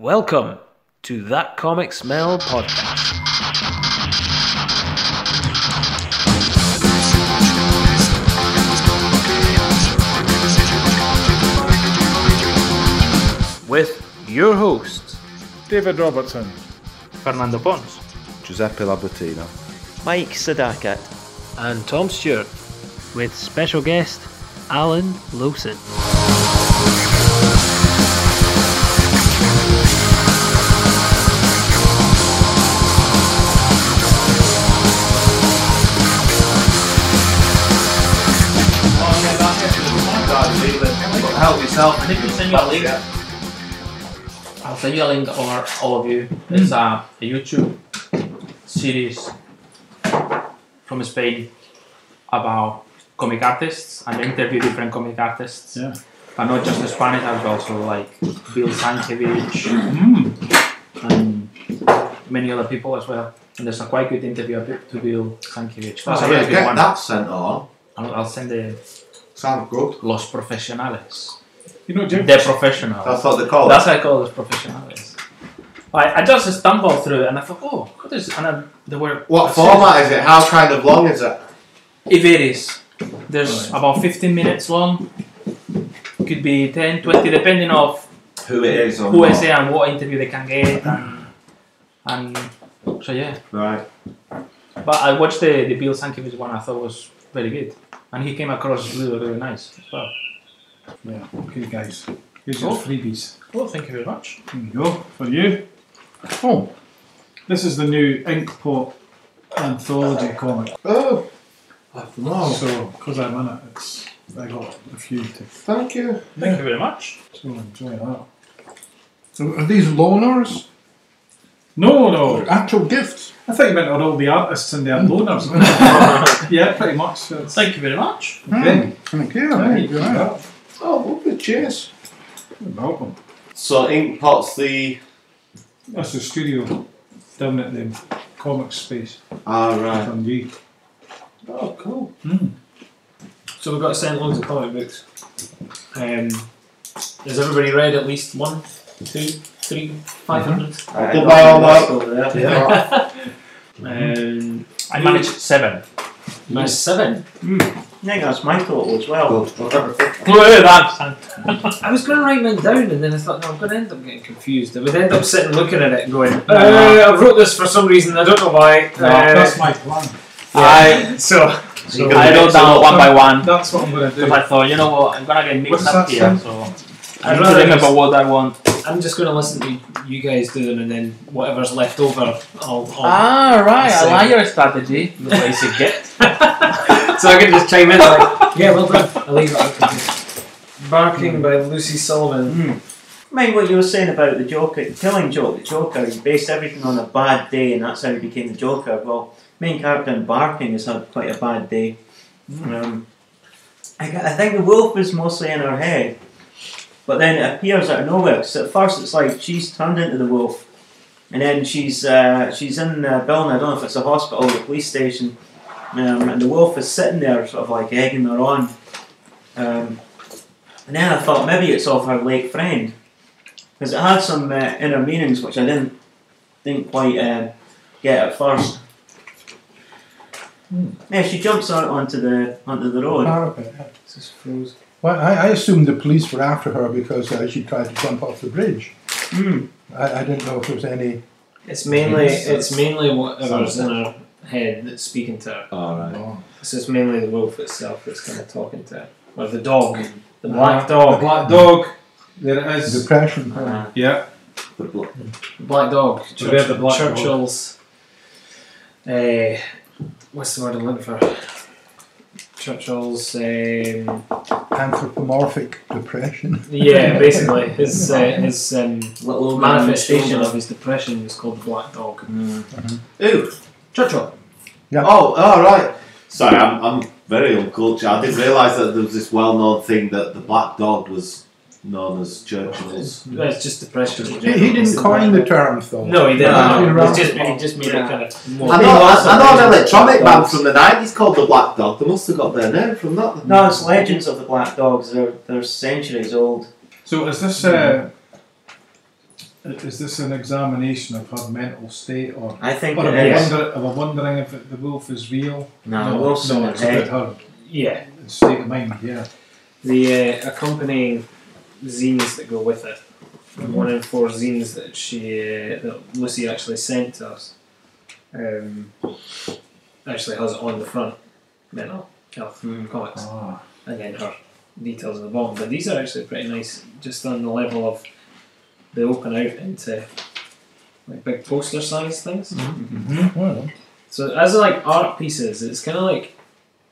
Welcome to That Comic Smell podcast. With your hosts, David Robertson. Fernando Pons. Giuseppe Labatino. Mike Sadakat. and Tom Stewart. With special guest Alan Lawson. Yourself. And if you send you a link, I'll send you a link or all of you. It's a, a YouTube series from Spain about comic artists and they interview different comic artists. Yeah. But not just the Spanish, as well, so like Bill Sienkiewicz mm. and many other people as well. And there's a quite good interview to Bill Sienkiewicz. Oh, That's a really good get one. that sent on. I'll, I'll send the Sounds good. Los Profesionales. You know, Jim, The professionals. That's what they call That's it. what I call those professionals. I, I just stumbled through it and I thought, oh, what is and then there were What format is it? How kind of long is it? It varies. There's about 15 minutes long. Could be 10, 20, depending of Who it is or who I what. say and what interview they can get and and so yeah. Right. But I watched the, the Bill Sienkiewicz one I thought was very good. And he came across really, really nice as well. Yeah, okay, guys. Here's your Oh. freebies. Well, thank you very much. Here you go, for you. Oh, this is the new Inkpot anthology comic. Oh, I forgot. Oh. So, because I'm in it, it's, I got a few to thank you. Thank you very much. so enjoy that. So are these loaners? No, no. Actual gifts? I thought you meant all the artists and their hmm. donors. yeah, pretty much. That's, Thank you very much. Hmm. okay. Thank you. There Thank you you. go. Oh, lovely. Cheers. You're welcome. So Inkpot's the. That's the studio down at the comic space Ah, right. from G. Oh, cool. So we've got sent loads of comic books. Um, has everybody read at least one, two, three, five hundred? I'll buy all that. Over there. Um, I managed seven. Nice seven. I think that's my total as well. Look at that. I was going to write mine down, and then I thought, no, I'm going to end up getting confused. I would end up sitting looking at it, and going, uh, I wrote this for some reason. I don't know why. No, Uh, that's my plan. I so So I wrote down one by one. That's what I'm going to do. Because I thought, you know what, I'm gonna get mixed What's up here, say? so I'd I need to rather remember what I want. I'm just going to listen to you guys do them, and then whatever's left over, I'll. I'll Ah, right, I like your strategy. Look what you get. so I can just chime in like, yeah, well done. I'll leave it out. Barking by Lucy Sullivan. Mind what you were saying about the Joker, killing Joker, the Joker, he based everything on a bad day and that's how he became the Joker. Well, main character in Barking has had quite a bad day. Um, I, I think the wolf is mostly in her head, but then it appears out of nowhere. 'cause at first it's like she's turned into the wolf, and then she's uh, she's in a building. I don't know if it's a hospital or a police station, um, and the wolf is sitting there, sort of like egging her on. Um, and then I thought maybe it's of her late friend, because it had some uh, inner meanings which I didn't didn't quite uh, get at first. Yeah, she jumps out onto the onto the road. Parapet, yeah. This is froze. Well, I, I assumed the police were after her because uh, she tried to jump off the bridge. Mm. I, I didn't know if there was any. It's mainly it's mainly whatever's in her head that's speaking to her. Alright. So it's mainly the wolf itself that's kind of talking to her, or the dog, the black dog. The dog, black dog. There it is. Depression. Uh, Yeah. The blo- the black dog. Beware the black dog. Churchill's. Uh, what's the word I'm looking for? Churchill's. Um, Anthropomorphic depression. yeah, basically his uh, his um, little man on the manifestation of his depression is called the black dog. Ooh. Churchill. Oh, all right. Sorry, I'm, I'm very uncultured. I didn't realise that there was this well-known thing that the black dog was known as Churchill's. It's just the in He, he didn't coin the term, though. No, he didn't. No. no. He just he just made it kind of more. I know, I, I know an electronic band from the 90s called the Black Dog. They must have got their name from that. No, it's legends of the black dogs. They're they're centuries old. So is this uh, Is this an examination of her mental state, or, I think or are, it we is. wonder, are we wondering if it, the wolf is real? No, Wolf's in no, it's about her Yeah. state of mind. Yeah. The uh, accompanying zines that go with it. The one in four zines that she uh, that Lucy actually sent to us. Um, actually has on the front mental health Hmm. comics, Ah. and then her details on the bottom. But these are actually pretty nice, just on the level of they open out into like big poster size things. Well, So as like art pieces, it's kind of like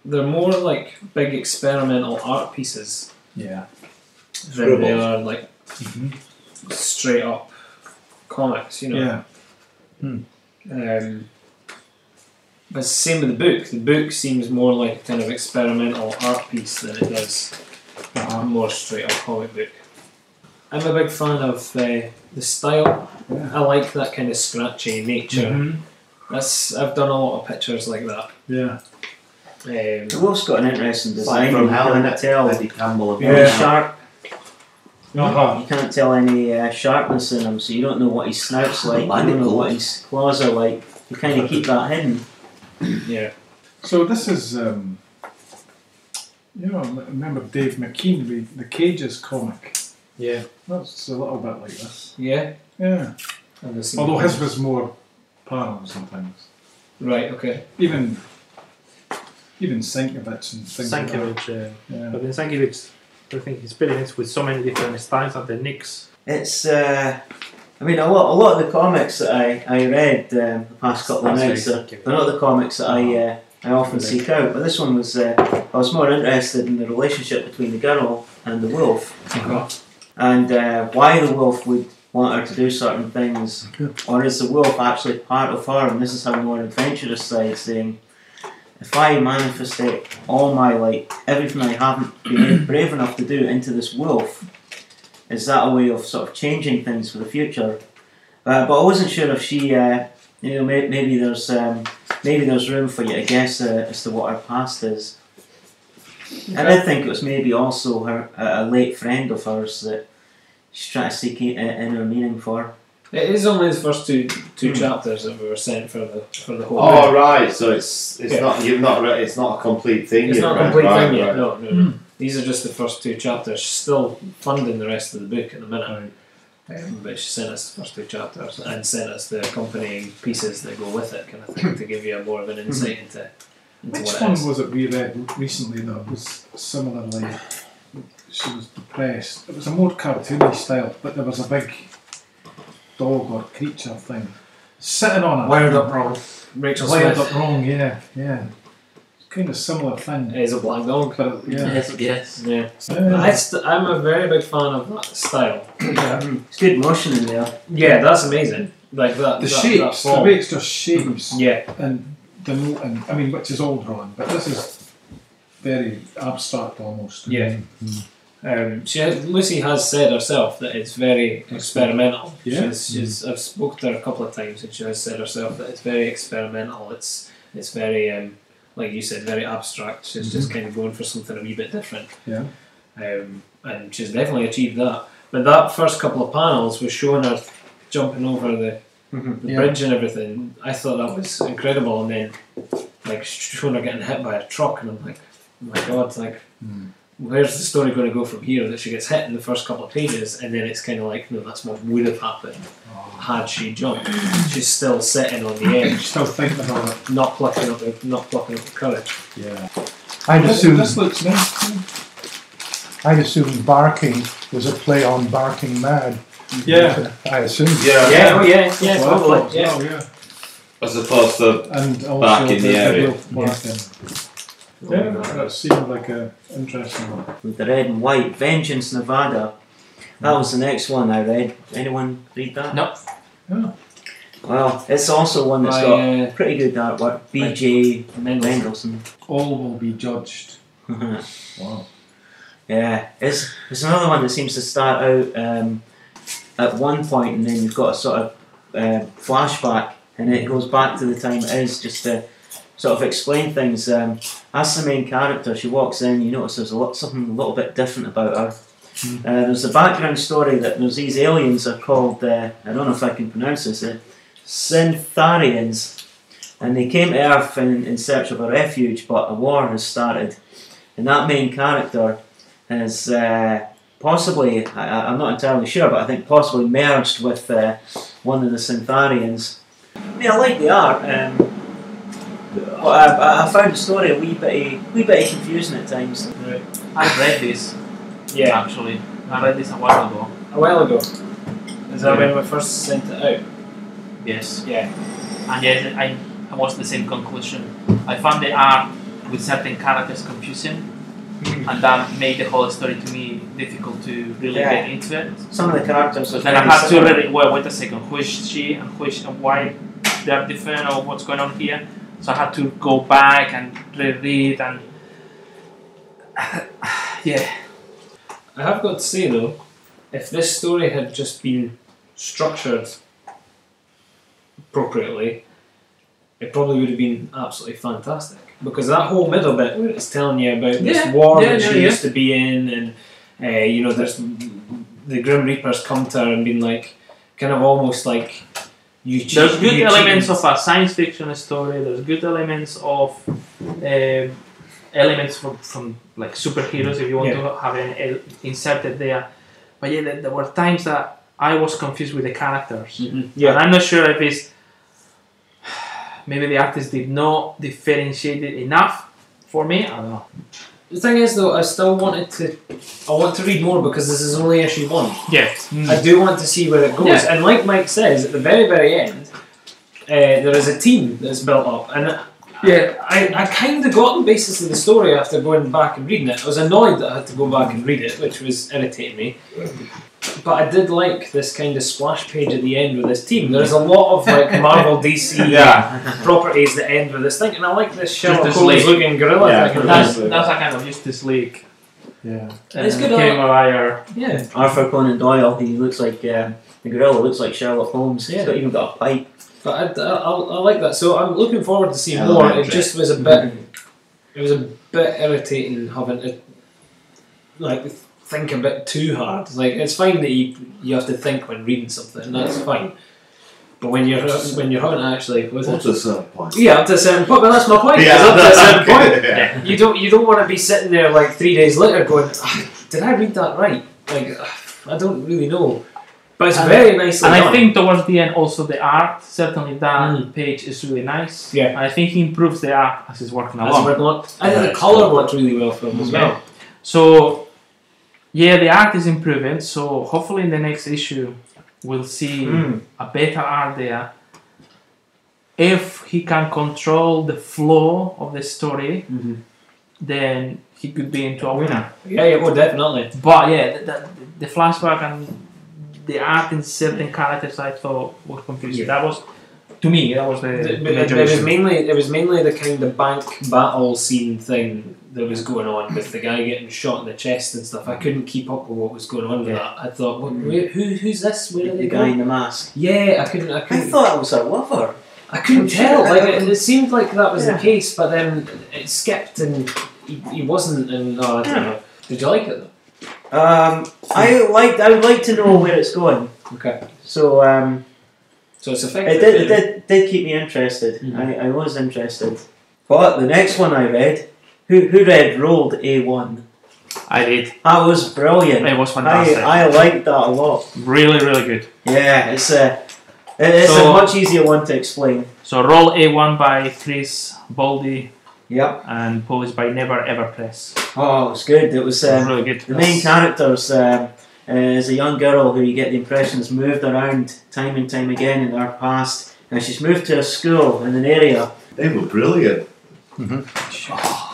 they're more like big experimental art pieces Yeah. Than they are like Mhm. straight up comics. You know. Yeah. Um, but it's the same with the book. The book seems more like a kind of experimental art piece than it does a more straight up comic book. I'm a big fan of uh, the style. Yeah. I like that kind of scratchy nature. Mhm. That's I've done a lot of pictures like that. Yeah. The Um, wolf's got an interesting design. from you hell, can't innit? tell Eddie Campbell. and- any Yeah. sharp. Uh-huh. You can't tell any uh, sharpness in him, so you don't know what his snout's like. You don't know what his claws are like. You kind of keep that hidden. yeah. So this is, um, you know, I remember Dave McKean, the, the Cages comic. Yeah. That's a little bit like this. Yeah. Yeah. I've never seen Although his was more panels sometimes. Right. Okay. Even even Sienkiewicz and things like that. Sienkiewicz, uh, Yeah. but in Sienkiewicz, I think he's experienced with so many different styles of the Nicks. It's, uh, I mean, a lot, a lot of the comics that I, I read um, the past couple of nights are, Sienkiewicz. they're not the comics that I, uh, I often seek out, but this one was, uh, I was more interested in the relationship between the girl and the wolf. and uh, why the wolf would want her to do certain things, or is the wolf actually part of her? And this is her more adventurous side, saying, "If I manifestate all my like everything I haven't been brave enough to do into this wolf, is that a way of sort of changing things for the future?" Uh, but I wasn't sure if she, uh, you know, may- maybe there's um, maybe there's room for you to guess uh, as to what her past is. I did think it was maybe also her a a late friend of hers that she's trying to seek i- inner meaning for. It is only the first two two Hmm. chapters that we were sent for the for the whole. Oh book. right, so it's it's Yeah. not you've not re- it's not a complete thing. It's you've not a complete right, thing yet. right. No, no, no. These are just the first two chapters. She's still funding the rest of the book at the minute. Um, but she sent us the first two chapters and sent us the accompanying pieces that go with it, kind of thing, to give you a more of an insight into, into Which what one is. was it we read recently that was similarly? She was depressed. It was a more cartoony style, but there was a big dog or creature thing sitting on it. Wired up wrong. Rachel Wired Smith up wrong. Yeah, yeah. Kind of similar thing. is a black dog. But yeah. Yes, yes. Yeah. Yeah. I st- I'm a very big fan of that style. It's good motion in there. Yeah, that's amazing. Like that. The that, shapes, that the form. way it's just shapes Yeah. and the denoting. I mean, which is all drawing, but this is very abstract almost. Yeah. Mm-hmm. Um, she has, Lucy has said herself that it's very experimental. Yeah. She's, she's, I've spoke to her a couple of times and she has said herself that it's very experimental. It's it's very um, like you said, very abstract. She's just kind of going for something a wee bit different. Yeah. Um, and she's definitely achieved that. But that first couple of panels was showing her jumping over the, Mhm. the Yeah. bridge and everything. I thought that was incredible. And then like showing her getting hit by a truck, and I'm like, oh my god, like where's the story going to go from here? That she gets hit in the first couple of pages, and then it's kind of like, no, that's what would have happened oh. had she jumped. She's still sitting on the edge, Still thinking about it. not plucking up, the, not plucking up the courage. Yeah. I'd This, assume this looks nice. I'd assume barking was a play on barking mad. Yeah. I assume. Yeah. Yeah, oh yeah, yeah, That's what I thought Yeah. well, yeah. As opposed to And also Back in the area. Wolf barking. Yeah, that seemed like a interesting one. With the red and white, Vengeance Nevada. That was the next one I read. Anyone read that? No. Yeah. Well, it's also one that's By, got uh, pretty good artwork. B.J. Mendelssohn. Mendelssohn. All will be judged. Wow. Yeah, it's it's another one that seems to start out um, at one point and then you've got a sort of uh, flashback and it goes back to the time it is just to sort of explain things. Um, as the main character, she walks in, you notice there's a lot something a little bit different about her. Uh, there's a background story that there's these aliens are called, uh, I don't know if I can pronounce this, uh, Syntharians. And they came to Earth in, in search of a refuge, but a war has started. And that main character has uh, possibly, I, I'm not entirely sure, but I think possibly merged with uh, one of the Syntharians. I mean, I like the art, um, I, I found the story a wee bit, eh, wee bit confusing at times. I've read this. Yeah, Actually, I read this a while ago. a while ago. Is that when we first sent it out? Yes. Yeah. And yes, I, I was the same conclusion. I found the art with certain characters confusing, hmm. and that made the whole story to me difficult to really Yeah. get into it. Some of the characters are Then I very had to really well wait a second. Who is she and who is and why they're different or what's going on here? So I had to go back and reread and yeah. I have got to say though, if this story had just been structured appropriately, it probably would have been absolutely fantastic. Because that whole middle bit where it's telling you about this Yeah, war yeah, that she yeah. used to be in, and uh, you know, there's the Grim Reapers come to her and been like, kind of almost like, There's good elements of a science fiction story. There's good elements of um elements from, from like superheroes if you want to have an inserted there. But yeah, there, there were times that I was confused with the characters. Mhm. And I'm not sure if it's maybe the artist did not differentiate it enough for me. I don't know. The thing is, though, I still wanted to. I want to read more because this is only issue one. Yeah. I do want to see where it goes. Yeah. And like Mike says, at the very, very end, uh, there is a team that's built up. And yeah, I, I kind of got the basis of the story after going back and reading it. I was annoyed that I had to go back and read it, which was irritating me. But I did like this kind of splash page at the end with this team. There's a lot of like Marvel DC Yeah. properties that end with this thing, and I like this Sherlock Justice Holmes League. looking gorilla Yeah, thing. That's, Yeah. that's a kind of Justice League. Yeah. It's uh, good Kane Mariah. yeah. Arthur Conan Doyle, he looks like um, the gorilla looks like Sherlock Holmes. He's Yeah. got, even got a pipe. But I, I, I, I like that. So I'm looking forward to seeing Yeah, more. It just was a bit. It was a bit irritating having to like think a bit too hard. Like it's fine that you you have to think when reading something, and that's fine. But when you're when you're having actually was Up it? to a certain point. yeah, up to a certain point. But that's my point. Yeah, is up to a certain okay, point. yeah. You don't you don't want to be sitting there like three days later going, "Ah, did I read that right? Like ah, I don't really know. But it's And- very nice. And I think towards the end, also the art, certainly that Mm. page is really nice. Yeah. And I think he improves the art as he's working That's along. working on- I think Yeah, the colour worked really well for him as well. So, yeah, the art is improving. So hopefully in the next issue, we'll see Mm. a better art there. If he can control the flow of the story, Mm-hmm. then he could be into a winner. Yeah, yeah, well, definitely. But yeah, the, the, the flashback and the art in certain characters I thought was confusing. That was, to me, that was the, It, the major it was mainly it was mainly the kind of bank battle scene thing that was going on with the guy getting shot in the chest and stuff. I couldn't keep up with what was going on with Yeah. that. I thought, what, where, who who's this? Where are The they guy in the mask. Yeah, I couldn't. I couldn't. I thought it was a lover. I couldn't I'm tell. I- Like it, it seemed like that was Yeah. the case, but then it skipped and he, he wasn't. And oh, I don't know. Did you like it? though? Um, I liked. I would like to know where it's going. Okay, So um, so it's it effective. did, it did, did keep me interested. Mhm. I, I was interested. But the next one I read, who who read Rolled A one? I did. That was brilliant. It was fantastic. I I liked that a lot. really, really good. Yeah, it's a it's So- a much easier one to explain. So roll A1 by Chris Baldy Yep. and published by Never Ever Press. Oh, it was good. It was It was um, really good. the main characters. Um, uh, is a young girl who you get the impression has moved around time and time again in her past, and she's moved to a school in an area. They were brilliant. Mhm. Oh.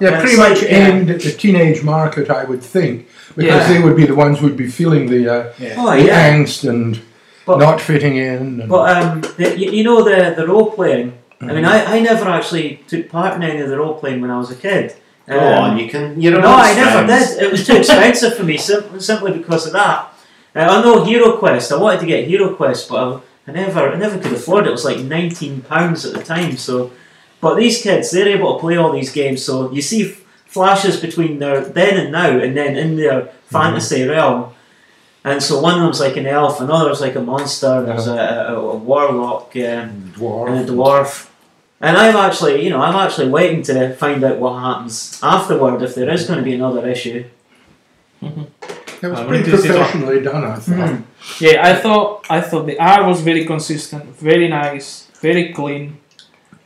Yeah, That's pretty like, much yeah. aimed at the teenage market, I would think, because Yeah. they would be the ones who'd be feeling the, uh, Oh the yeah. angst and But- not fitting in. And, But um, the, you, you know the the role playing. I mean, I, I never actually took part in any of the role playing when I was a kid. Go Um, on, you can. You're No, I never did. It was too expensive for me sim- simply because of that. Uh, I know Hero Quest. I wanted to get Hero Quest, but I, I never, I never could afford it. It was like nineteen pounds at the time. So, but these kids, they're able to play all these games. So you see, f- flashes between their then and now, and then in their fantasy realm. And so one of them's like an elf, another's like a monster. There's a, a, a warlock um, Dwarf. and a dwarf. And I'm actually, you know, I'm actually waiting to find out what happens afterward if there is going to be another issue. It was I pretty went to see that. professionally done, I thought. Yeah, I thought I thought the art was very consistent, very nice, very clean.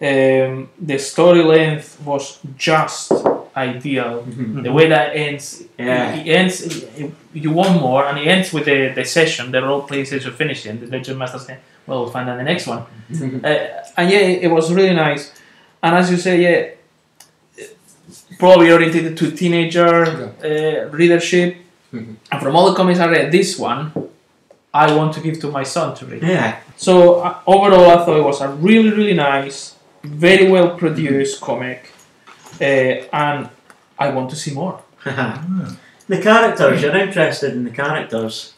Um, the story length was just ideal. The way that ends, Yeah. it ends. You want more, and it ends with the, the session, the role play session finishing. The Dungeon Master saying, "Well, we'll find out the next one." uh, and yeah, it was really nice. And as you say, yeah, probably oriented to teenager uh, readership. Mhm. And from all the comics I read, this one I want to give to my son to read. Yeah. So uh, overall, I thought it was a really, really nice, very well produced comic, uh, and I want to see more. the characters, you're interested in the characters.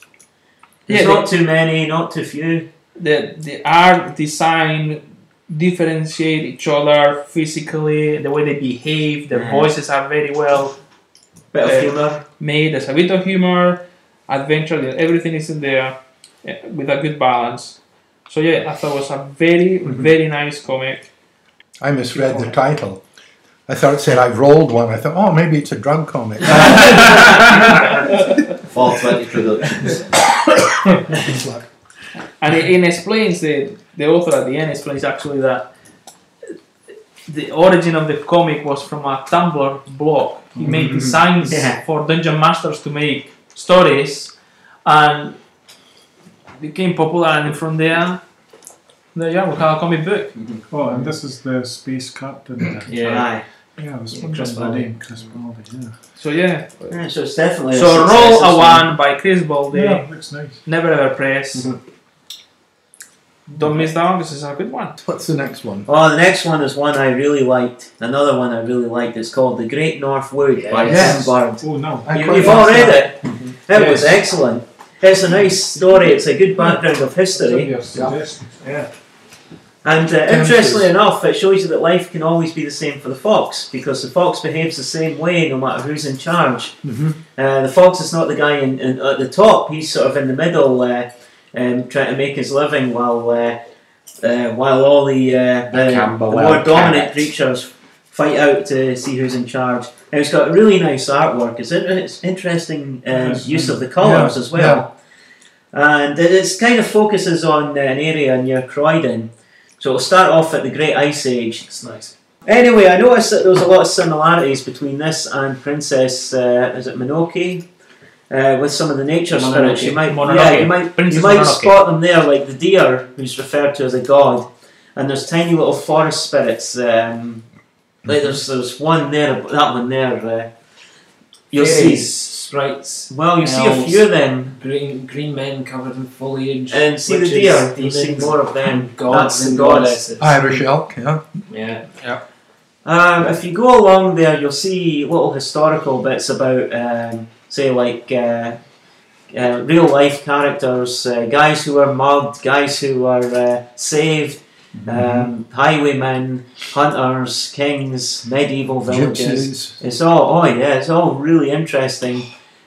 There's Yeah, not too many, not too few. The the art design differentiate each other physically, the way they behave, their Yeah. voices are very well Bit of Uh, humour. made. There's a bit of humor, adventure, everything is in there uh, with a good balance. So yeah, I thought it was a very, very nice comic. I misread the title. I thought it said I've rolled one. I thought, oh, maybe it's a drug comic. Fall 20 Productions. It's And it, it explains the the author at the end explains actually that the origin of the comic was from a Tumblr blog. He made mm-hmm. designs Yeah. for dungeon masters to make stories, and became popular. And from there, there you are. We have a comic book. Mm-hmm. Oh, and this is the space captain. Yeah. Aye. Yeah, I was Yeah, wondering Chris the Baldy. name, Chris Baldy. Yeah. So yeah. Yeah, so it's definitely. So a roll a one by Chris Baldy. Yeah, looks nice. Never ever press. Mm-hmm. Don't miss that one. This is a good one. what's the next one? Oh, the next one is one I really liked. Another one I really liked. It's called The Great North Wood by Yes. Tim Bird. Oh no. I You, you've all read that. it. It was excellent. It's a nice story. It's a good background of history. Your suggestions. Yeah. And uh, interestingly enough, it shows you that life can always be the same for the fox because the fox behaves the same way no matter who's in charge. Mhm. Uh, the fox is not the guy in, in, at the top; he's sort of in the middle, uh, um, trying to make his living while uh, uh, while all the, uh, the, the more dominant creatures fight out to see who's in charge. And it's got really nice artwork. It's, in, it's interesting uh, Yes, use of the yeah, colours as well. And it kind of focuses on uh, an area near Croydon. So it'll start off at the Great Ice Age. It's nice. Anyway, I noticed that there was a lot of similarities between this and Princess, uh, is it Minoki? Uh, with some of the nature Mononoke. spirits, you might, Mononoke. yeah, you might, Princess you might Mononoke. spot them there, like the deer, who's referred to as a god, and there's tiny little forest spirits. Um, like there's there's one there, that one there. Uh, you'll Fairies, see. Sprites, Well, you see a few of them, green green men covered in foliage, and see the deer. You'll see more of them. gods That's and gods. goddesses. Irish elk, yeah. Yeah. Um, if you go along there, you'll see little historical bits about, um, say, like uh, uh, real life characters, uh, guys who are mugged, guys who are uh, saved, um, highwaymen, hunters, kings, medieval villages. Gypsies. It's all, oh yeah, it's all really interesting.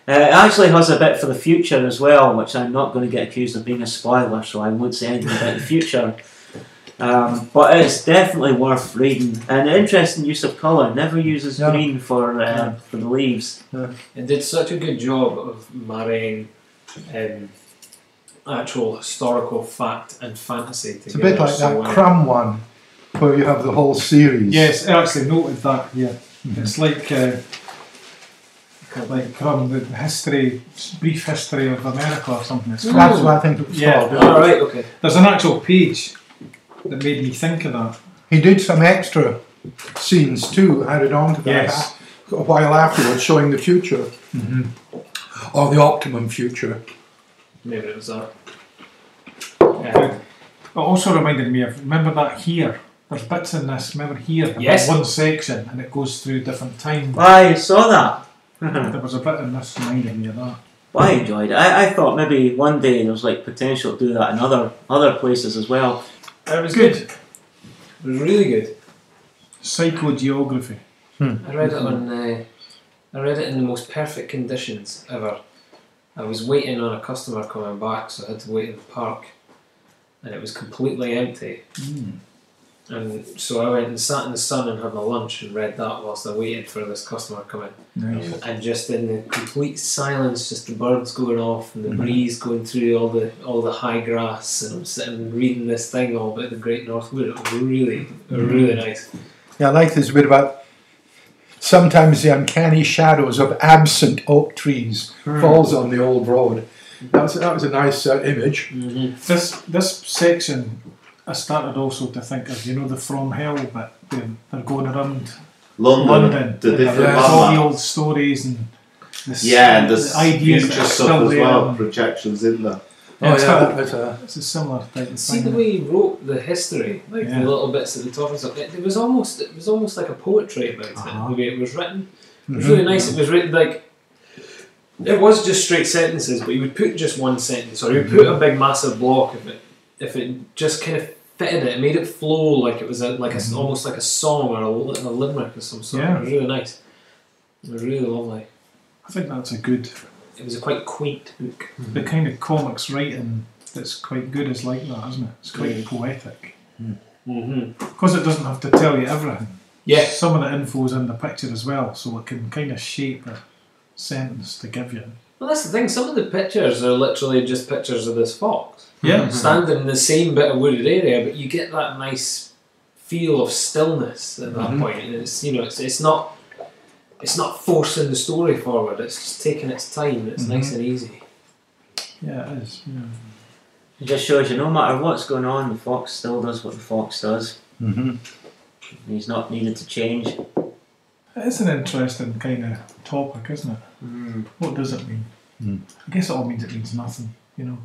Uh, it actually has a bit for the future as well, which I'm not going to get accused of being a spoiler, so I won't say anything about the future. Um, but it's definitely worth reading. And interesting use of colour. Never uses Yeah. green for uh, Yeah. for the leaves. It did such a good job of marrying um, actual historical fact and fantasy together. It's a bit like so that well. Crumb one, where you have the whole series. Yes, I actually noted that. Yeah, it's like uh, like from the history, brief history of America or something. It's That's what I think it was Yeah. called. All right. Okay. There's an actual page that made me think of that. He did some extra scenes too, added on to that Yes. a while afterwards, showing the future. Mhm. Or the optimum future. Maybe it was that. It also reminded me of remember that here. There's bits in this. Remember here? Yes. One section, and it goes through different times. I saw that. Hmm. There was a bit in this reminding me of that. Well, I enjoyed it. I, I thought maybe one day there was like potential to do that in other other places as well. It was good. It was really good. Psychogeography. Hmm. I read it on. Uh, I read it in the most perfect conditions ever. I was waiting on a customer coming back, so I had to wait in the park, and it was completely empty. Hmm. And so I went and sat in the sun and had my lunch and read that whilst I waited for this customer to coming. Nice. And just in the complete silence, just the birds going off and the breeze going through all the all the high grass, and I'm sitting reading this thing all about the Great North Wood. It was really, really nice. Yeah, I like this bit about sometimes the uncanny shadows of absent oak trees falls on the old road. That was, that was a nice uh, image. Mm-hmm. This this section, I started also to think of you know the From Hell bit. Where they're going around London, London. the different There's all the old stories and the, s- Yeah, and there's the ideas future stuff still as there. well, projections in there. Yeah, it's, got- that's a, it's a similar type of See thing. the way he wrote the history, like Yeah. the little bits at the top and stuff. It, it was almost it was almost like a poetry about Uh-huh. it. The way it was written, it was Mhm. really nice. It was written like it was just straight sentences, but he would put just one sentence, or he would put a big massive block if it if it just kind of fitted it, it made it flow like it was a, like a, almost like a song or a, li- a limerick of some sort. Yeah. It was really nice. It was really lovely. I think that's a good. It was a quite quaint book. The kind of comics writing that's quite good is like that, isn't it? It's quite Yeah. poetic Mm-hmm. because it doesn't have to tell you everything. Yeah. Some of the info's in the picture as well, so it can kind of shape a sentence to give you. Well, that's the thing. Some of the pictures are literally just pictures of this fox. Yeah. standing in the same bit of wooded area, but you get that nice feel of stillness at that Mhm. point. And it's you know it's it's not it's not forcing the story forward. It's just taking its time. It's Mhm. nice and easy. Yeah, it is. Yeah. It just shows you no matter what's going on, the fox still does what the fox does. Mhm. He's not needed to change. It is an interesting kind of topic, isn't it? Mm. What does it mean? Mm. I guess it all means it means nothing, you know.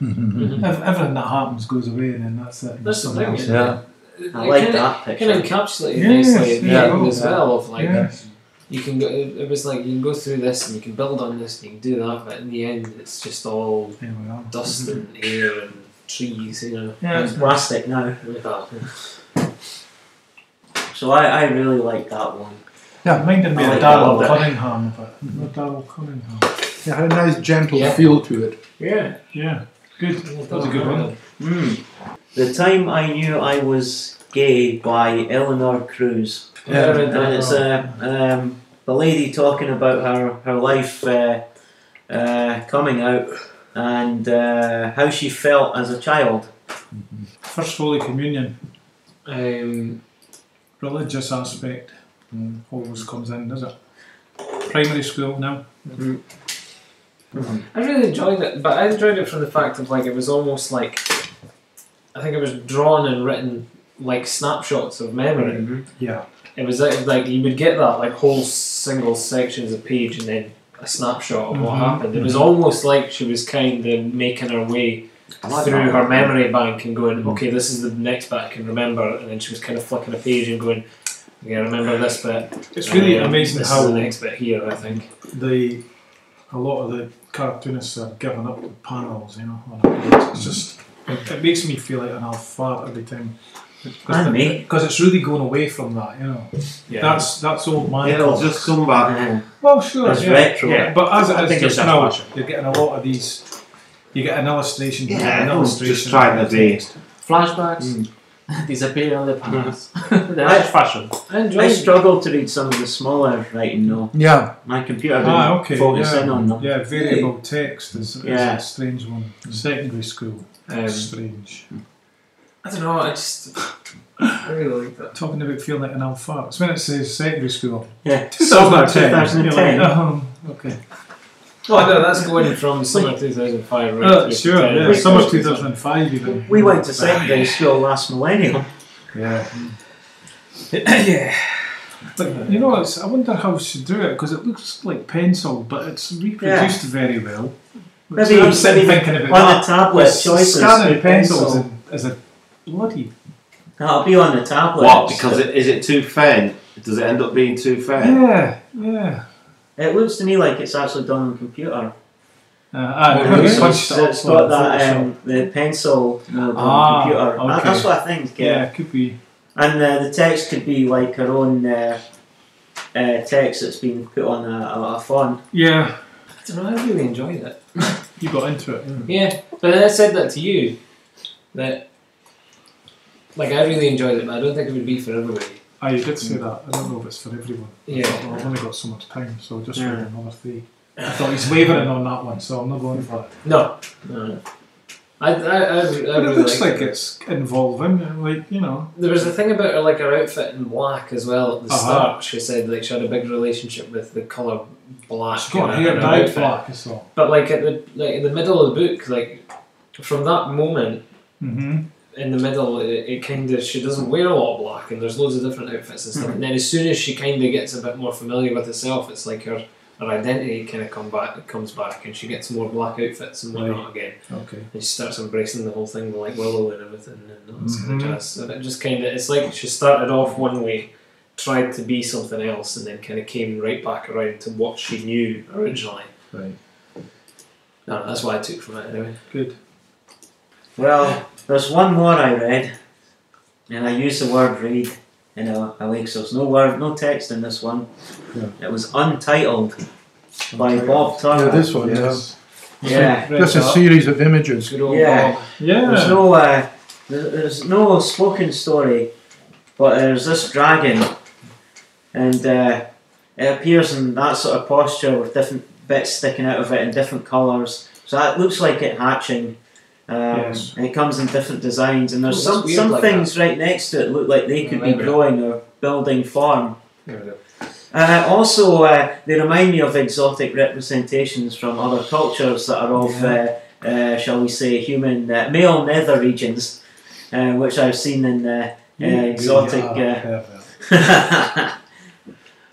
Everything that happens goes away and then that's it. That's the Someone thing. else- Yeah. it? I It like kinda- that Kind picture. of encapsulated Yes, nicely at the yeah. end as well. Of like Yes. you can go. It it was like you can go through this and you can build on this and you can do that, but in the end, it's just all There we are. dust and air and trees. You know. Yeah, It's plastic now. So I, I really like that one. Yeah, reminded me I of like Darryl of. Cunningham, but not Darryl Cunningham. It had a nice gentle Yeah. feel to it. Yeah. Yeah, good. That was a good one. Mm. The time I knew I was gay by Eleanor Cruz. Yeah, and it's uh, um, the lady talking about her her life uh, uh, coming out and uh, how she felt as a child. First Holy Communion, Um, religious aspect mm, always comes in, does it? Primary school now. Mm. Mm-hmm. I really enjoyed it, but I enjoyed it from the fact of like it was almost like I think it was drawn and written like snapshots of memory. Mm-hmm. Yeah. It was like, like you would get that like whole single sections of page and then a snapshot of what Mhm. happened. It was mm-hmm. almost like she was kind of making her way through her memory bank and going, okay, this is the next bit I can remember, and then she was kind of flicking a page and going, yeah, remember this bit. It's really Um, amazing this how is the next bit here. I think. the a lot of the cartoonists are giving up the panels, you know. on a. It's just it, it makes me feel like an alpha every time. And me. Because it's really going away from that, you know. Yeah. That's that's old man. Yeah, it'll comics. just come back. Uh, well, sure, It's yeah. retro. Yeah, but as I it think is it's just just now, fashion. you're getting a lot of these. You get an illustration, you Yeah, get an illustration. just trying to and be- text. Flashbacks disappear on the past. That's fashion. I I struggle to read some of the smaller writing though. Yeah. My computer didn't Ah, okay. focus yeah. in on them. Yeah, variable text is, is Yeah. a strange one. Secondary school, Um, strange. I don't know. I just I really like that. Talking about feeling like an alpha. It's when it says secondary school. Yeah. 2010. 2010. You're like, oh, okay. Well, no, that's going from summer 2005 right Uh, to sure, 10. yeah. Wait, Summer 2005 even. We went to secondary school last millennium. Yeah. yeah. But you know, it's, I wonder how she do it because it looks like pencil, but it's reproduced very well. Maybe- I'm sitting maybe thinking about On that. the tablet With choices. scanning with pencils pencil. is a bloody. That'll be on the tablet. What? Because it, is it too faint? Does it end up being too faint? Yeah, yeah. It looks to me like it's actually done on computer. Uh, ah, it's It's, it's got on that um, the pencil mode Ah, on computer. That- okay. that's what I think. yeah. Yeah. it could be. And uh, the text could be like our own uh, uh, text that's been put on a, a, a font. Yeah, I don't know. I really enjoyed it. you got into it. Yeah, but then I said that to you that like I really enjoyed it, but I don't think it would be for everybody. You did say that. I don't know if it's for everyone. I Yeah. well, I've only got so much time, so I'll just read another three. I thought he's wavering on that one, so I'm not going for it. No, no. I, I, I, I But really it looks like it's involving, like you know. There was a thing about her, like her outfit in black as well at the Uh-huh. start. She said like she had a big relationship with the color black. She's got in her her- hair dyed black as well. But like at the like in the middle of the book, like from that moment Mm-hmm. In the middle, it, it kind of she doesn't wear a lot of black, and there's loads of different outfits and stuff. Mhm. And then as soon as she kind of gets a bit more familiar with herself, it's like her her identity kind of come back comes back, and she gets more black outfits and whatnot again. Okay. And she starts embracing the whole thing with like Willow and everything and all this kind Mhm. of jazz. So it just kind of it's like she started off one way, tried to be something else, and then kind of came right back around to what she knew originally. Right. No, that's what I took from it anyway. Good. Well, there's one more I read, and I use the word read in a, a week, so there's no word, no text in this one. Yeah. It was Untitled by Okay. Bob Yeah, this one. Yes. Yeah. Read Just a series of images. Yeah. Bob. Yeah. There's no uh, there's no spoken story, but there's this dragon, and uh, it appears in that sort of posture with different bits sticking out of it in different colours. So that looks like it hatching. Um, Yes. And it comes in different designs, and there's Oh, some some like things right next to it look like they could be growing or building form. There we go. Uh, also, uh, they remind me of exotic representations from other cultures that are of, uh, uh, shall we say, human uh, male nether regions, uh, which I've seen in uh, exotic.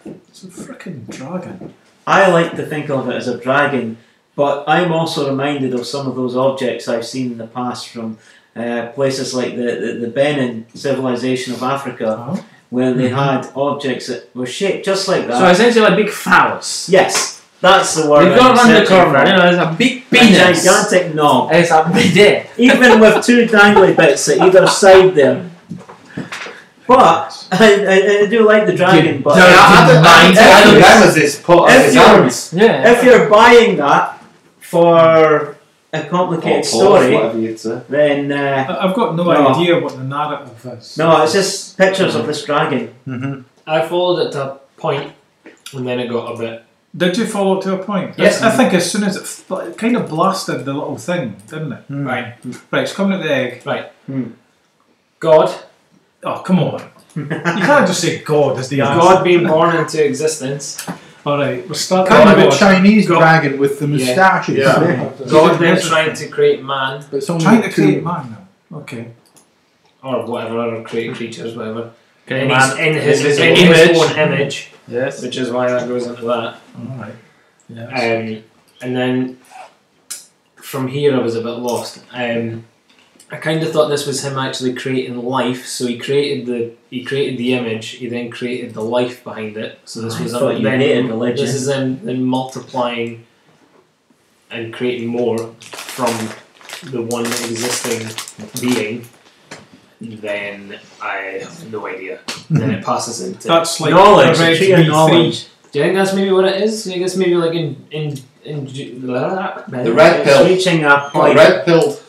It's a freaking dragon. I like to think of it as a dragon, but I'm also reminded of some of those objects I've seen in the past from uh, places like the, the, the Benin civilization of Africa, Oh. where they had objects that were shaped just like that. So essentially, a big phallus. yes, that's the word. You've got I'm around the corner. You know, there's a big A penis. gigantic knob. It's a big dick. even with two dangly bits at either side there. But I, I, I do like the dragon. But don't I don't mind mind. I don't if, them as it's put on if his you're- Yeah. if you're buying that for a complicated Or paws, story, whatever you'd say. then uh, I- I've got no, No. idea what the narrative is. no, it's just pictures of this dragon. hmm I followed it to a point, and then it got a bit. Did you follow it to a point? Yes. I think as soon as it, f- it kind of blasted the little thing, didn't it? Right. Right, it's coming at the egg. Right. God, Oh, come on. you can't just say God as the answer. God being born into existence. All right, we're starting. Kind of a Chinese God. dragon with the moustaches. Yeah. God then trying to create man, But it's only Trying to create man now. Okay. or whatever other create creatures, whatever. Okay, in, man. his, in his, Invisible in his image. own image, Yes. which is why that goes into that. All right. Yeah. Um, and then from here, I was a bit lost. Um, I kind of thought this was him actually creating life. So he created the he created the image. He then created the life behind it. So this I was thought you then hated religion. This is then then multiplying and creating more from the one existing being. Then I have no idea. then it passes into. That's like knowledge, the a Red tree knowledge. Do you think that's maybe what it is? I guess maybe like in in in ju- The red It's pill. reaching a Got point. red pilled.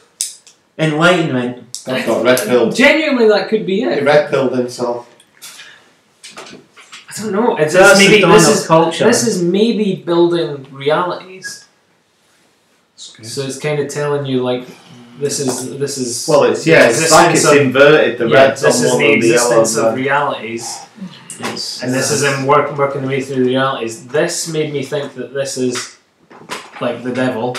Enlightenment. That's got red pilled. Genuinely, that could be it. red pilled himself. I don't know. It's, That's it's the maybe this is culture. this is maybe building realities. So it's kind of telling you like this is this is Well, it's yeah, it's like it's of- inverted. The yeah, red's this on is one the and the existence of realities, It's, and this is him work, working the way through the realities. This made me think that this is like the devil.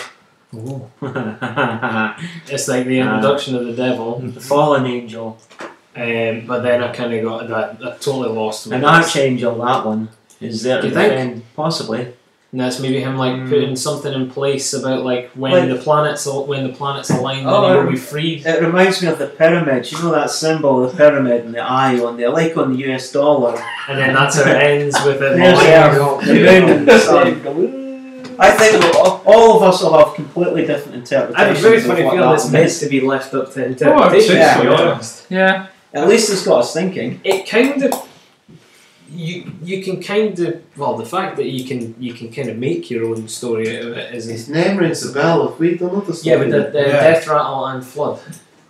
Oh. It's like the introduction of the devil. the fallen angel. Um, but then I kind of got that. I totally lost. An archangel, that one. Is there Do you think? defend? Possibly. And that's maybe him like Mm. putting something in place about like when Like- the planets when the planets align, Oh, then he will um, be freed. It reminds me of the pyramid. You know that symbol, the pyramid and the eye on there, like on the US dollar. And then that's how it ends with it. There's the, the moon and the sun. I think all- all of us will have completely different interpretations. I have a very funny feeling it's meant to be left up to Oh, I'd interpretation. say Yeah. to be yeah. honest. Yeah. At least it's got us thinking. It kind of you you can kind of well the fact that you can you can kind of make your own story out of it is His name rings a bell. Have we done other stuff? yeah, but the, the Yeah. Death Rattle and Flood.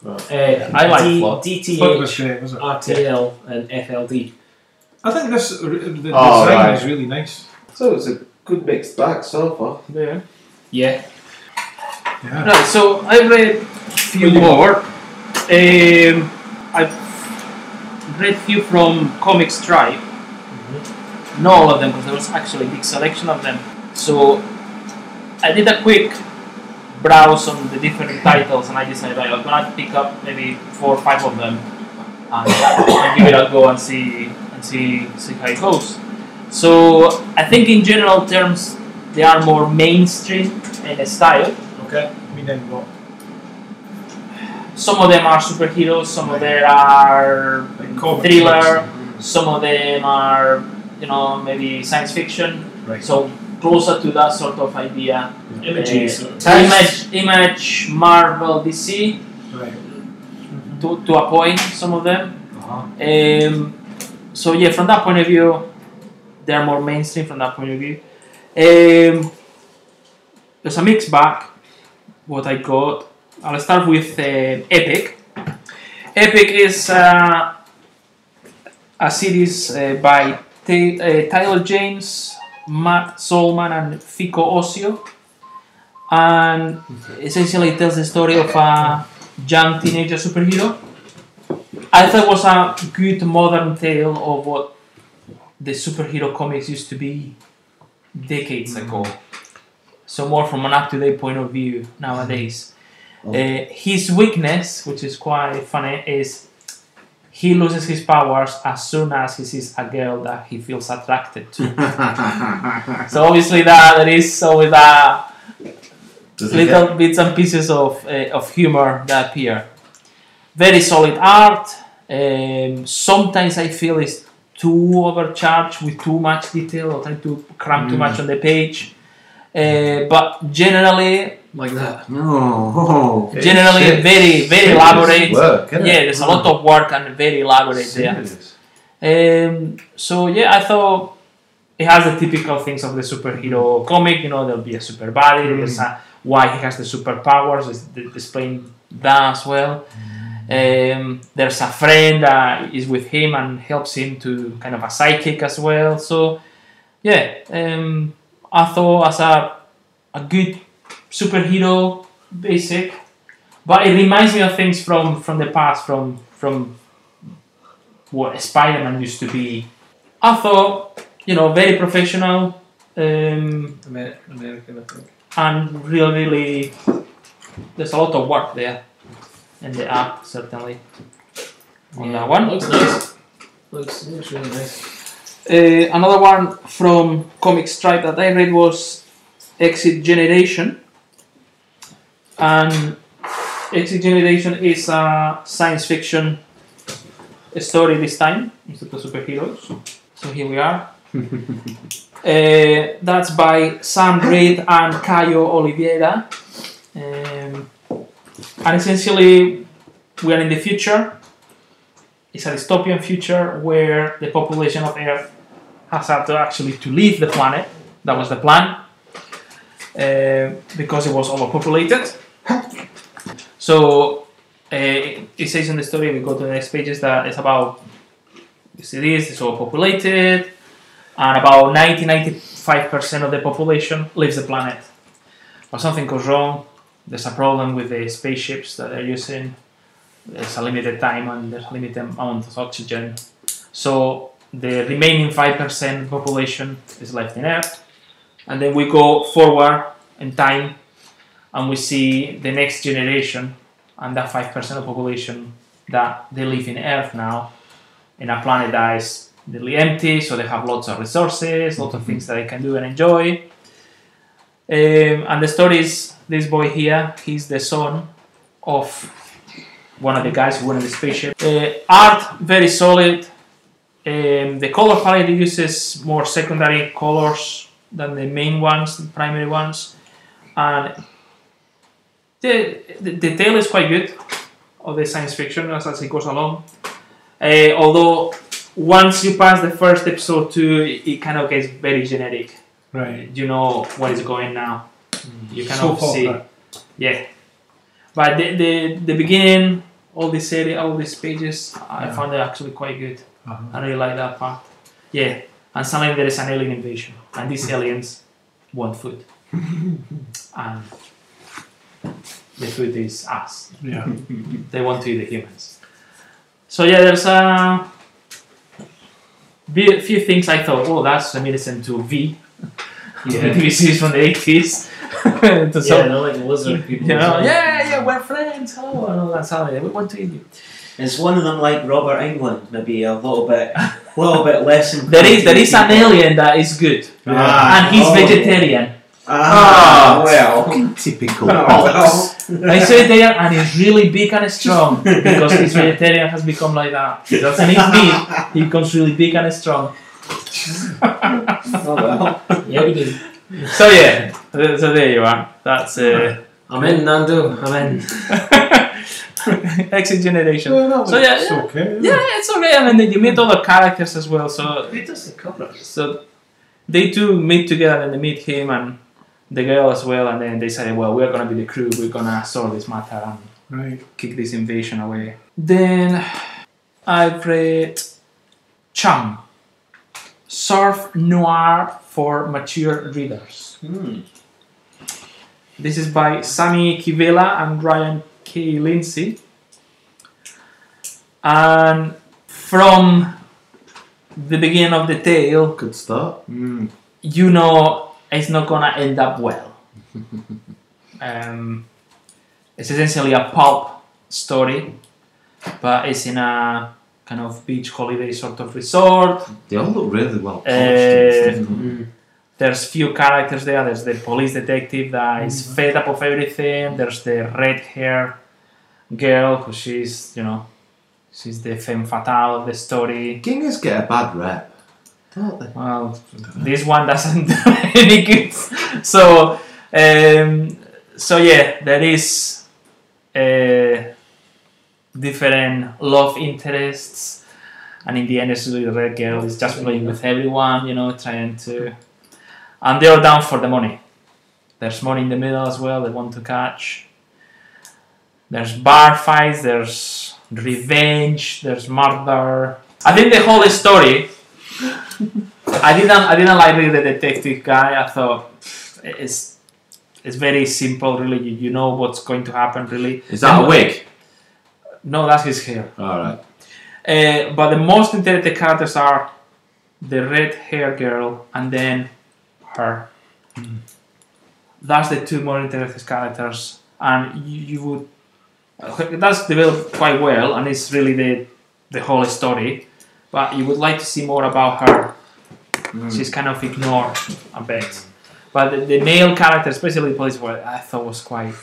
Right. Uh, I like D- Flood. Flood was great, was it? RTL, and FLD. I think this the design Oh, right. is really nice. So it's a good mixed bag so far. Yeah. Yeah. Yeah. Right, so I read a few more. Um, I've read few from ComixTribe. Not all of them, because there was actually a big selection of them. So I did a quick browse on the different titles, and I decided right, I'm gonna pick up maybe four or five of them and, and give it a go and see and see see how it goes. So I think in general terms they are more mainstream in style. Okay. Meaning what? Some of them are superheroes, some of them are Like comic thriller, books. some of them are, you know, maybe science fiction. Right. So closer to that sort of idea. Images. Uh, image, image, Marvel, DC, Right. to, to a point, some of them. Uh-huh. Um, so yeah, from that point of view, they're more mainstream from that point of view. Um, there's a mixed bag. What I got, I'll start with uh, Epic. Epic is uh, a series uh, by Ta- uh, Tyler James, Matt Solman, and Fico Ossio, and essentially tells the story of a young teenager superhero. I thought it was a good modern tale of what the superhero comics used to be decades ago. So more from an up-to-date point of view nowadays. Oh. Uh, his weakness, which is quite funny, is he loses his powers as soon as he sees a girl that he feels attracted to. so obviously that there is always that Does little get- bits and pieces of, uh, of humor that appear. Very solid art. Um, sometimes I feel it's too overcharged with too much detail or trying to cram too much on the page. Uh, but generally, Like that. No. generally Shit. very very Serious elaborate. Work, innit? yeah, there's a lot of work and very elaborate there. Um, so yeah, I thought it has the typical things of the superhero comic. You know, there'll be a super body. There's a why he has the superpowers. Is d- displaying that as well. Um, there's a friend that is with him and helps him to kind of a sidekick as well. So yeah, um, I thought as a a good superhero basic, but it reminds me of things from from the past, from from what Spider-Man used to be. I thought, you know, very professional um, American, I think. and really, really, there's a lot of work there in the app, certainly. On that one. Looks nice. Looks, looks really nice. Uh, another one from ComixTribe that I read was Exit Generation. And Exit Generation is a science fiction story this time instead of superheroes. So here we are. Uh, that's by Sam Read and Caio Oliveira. Um, and essentially, we are in the future. It's a dystopian future where the population of Earth has had to actually to leave the planet. That was the plan. Uh, because it was overpopulated. So uh, it says in the story, we go to the next pages that it's about the cities, it's overpopulated, and about 90 95% of the population leaves the planet. But something goes wrong, there's a problem with the spaceships that they're using, there's a limited time and there's a limited amount of oxygen. So the remaining 5% population is left in Earth. And then we go forward in time and we see the next generation and that 5% of population that they live in Earth now in a planet that is nearly empty, so they have lots of resources, lots of things that they can do and enjoy. Um, and the story is this boy here, he's the son of one of the guys who went the spaceship. Uh, art, very solid. Um, the color palette uses more secondary colors than the main ones, the primary ones. And the, the, the tale is quite good of the science fiction as, as it goes along. Uh, although once you pass the first episode two, it, it kind of gets very generic. Right. You know what is going now. You kind Soap of see, opera. yeah. But the, the the beginning, all this area, all these pages, I Yeah. found it actually quite good. Uh-huh. I really like that part. Yeah, and suddenly there is an alien invasion, and these aliens want food, and the food is us. Yeah. They want to eat the humans. So yeah, there's a few things I thought, oh, that's reminiscent to V, the Yeah. TV series from the 80s. to Yeah, some, they're like lizard people. you know, yeah, yeah, we're friends, hello, and all that sort of We want to eat you. Is one of them like Robert Englund? Maybe a little bit, a little bit less. There is there is an alien that is good, Ah, and he's oh. vegetarian. Ah, well. Fucking typical Oh. I say there, and he's really big and strong because his vegetarian has become like that. He doesn't eat meat, he becomes really big and strong. Oh, well. Yeah, we did. So yeah, so there you are. That's uh, I'm in, Nando. I'm in. exit generation. Yeah, that So yeah, looks yeah. okay. Yeah, it's okay. And then you meet other characters as well. So Who does the cover? so they two meet together and they meet him and the girl as well. And then they say, well, we're gonna be the crew. We're gonna solve this matter and Right. kick this invasion away. Then I've read Chum, Surf Noir for Mature Readers. Hmm. This is by Sami Kivelä and Ryan K. Lindsay. And from the beginning of the tale, Good start. Hmm. you know it's not gonna end up well. um, it's essentially a pulp story, but it's in a kind of beach holiday sort of resort. They all look really well polished. Uh, and stuff, don't they? There's few characters there. There's the police detective that is fed up of everything. There's the red hair girl who she's you know she's the femme fatale of the story. Gingers get a bad rep, don't they? Well, this one doesn't do any good. So, um, so yeah, there is uh, different love interests, and in the end, it's really the red girl is just playing with everyone, you know, trying to, and they're down for the money. There's money in the middle as well. They want to catch. There's bar fights. There's revenge. There's murder. I think the whole story I didn't I didn't like really the detective guy. I thought it's it's very simple really. You, you know what's going to happen really. Is that a wig? No, that's his hair. Alright. Uh, but the most interesting characters are the red hair girl and then her. That's the two more interesting characters, and you, you would that's developed quite well, and it's really the the whole story. But you would like to see more about her. She's kind of ignored a bit. But the, the male character, especially the police, were I thought was quite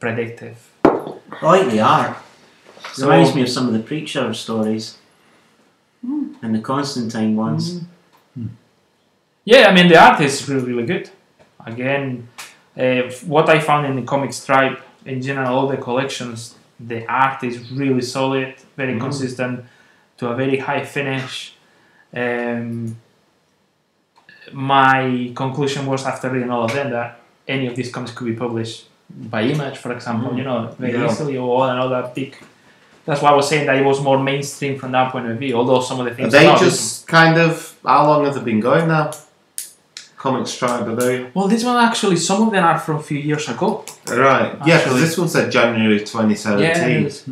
predictive. I like the art. So- Reminds me of some of the preacher stories. Hmm. And the Constantine ones. Hmm. Hmm. Yeah, I mean the art is really really good. Again, uh, what I found in the ComixTribe in general, all the collections, the art is really solid, very consistent, to a very high finish. Um, my conclusion was after reading all of them that any of these comics could be published by Image, for example, you know, very Yeah. easily, or another big. That's why I was saying that it was more mainstream from that point of view. Although some of the things Are they it- just kind of. How long have they been going now? ComixTribe, are they? Well, this one actually, some of them are from a few years ago. Right. Yeah, because this one said January 2017. Yeah, it's-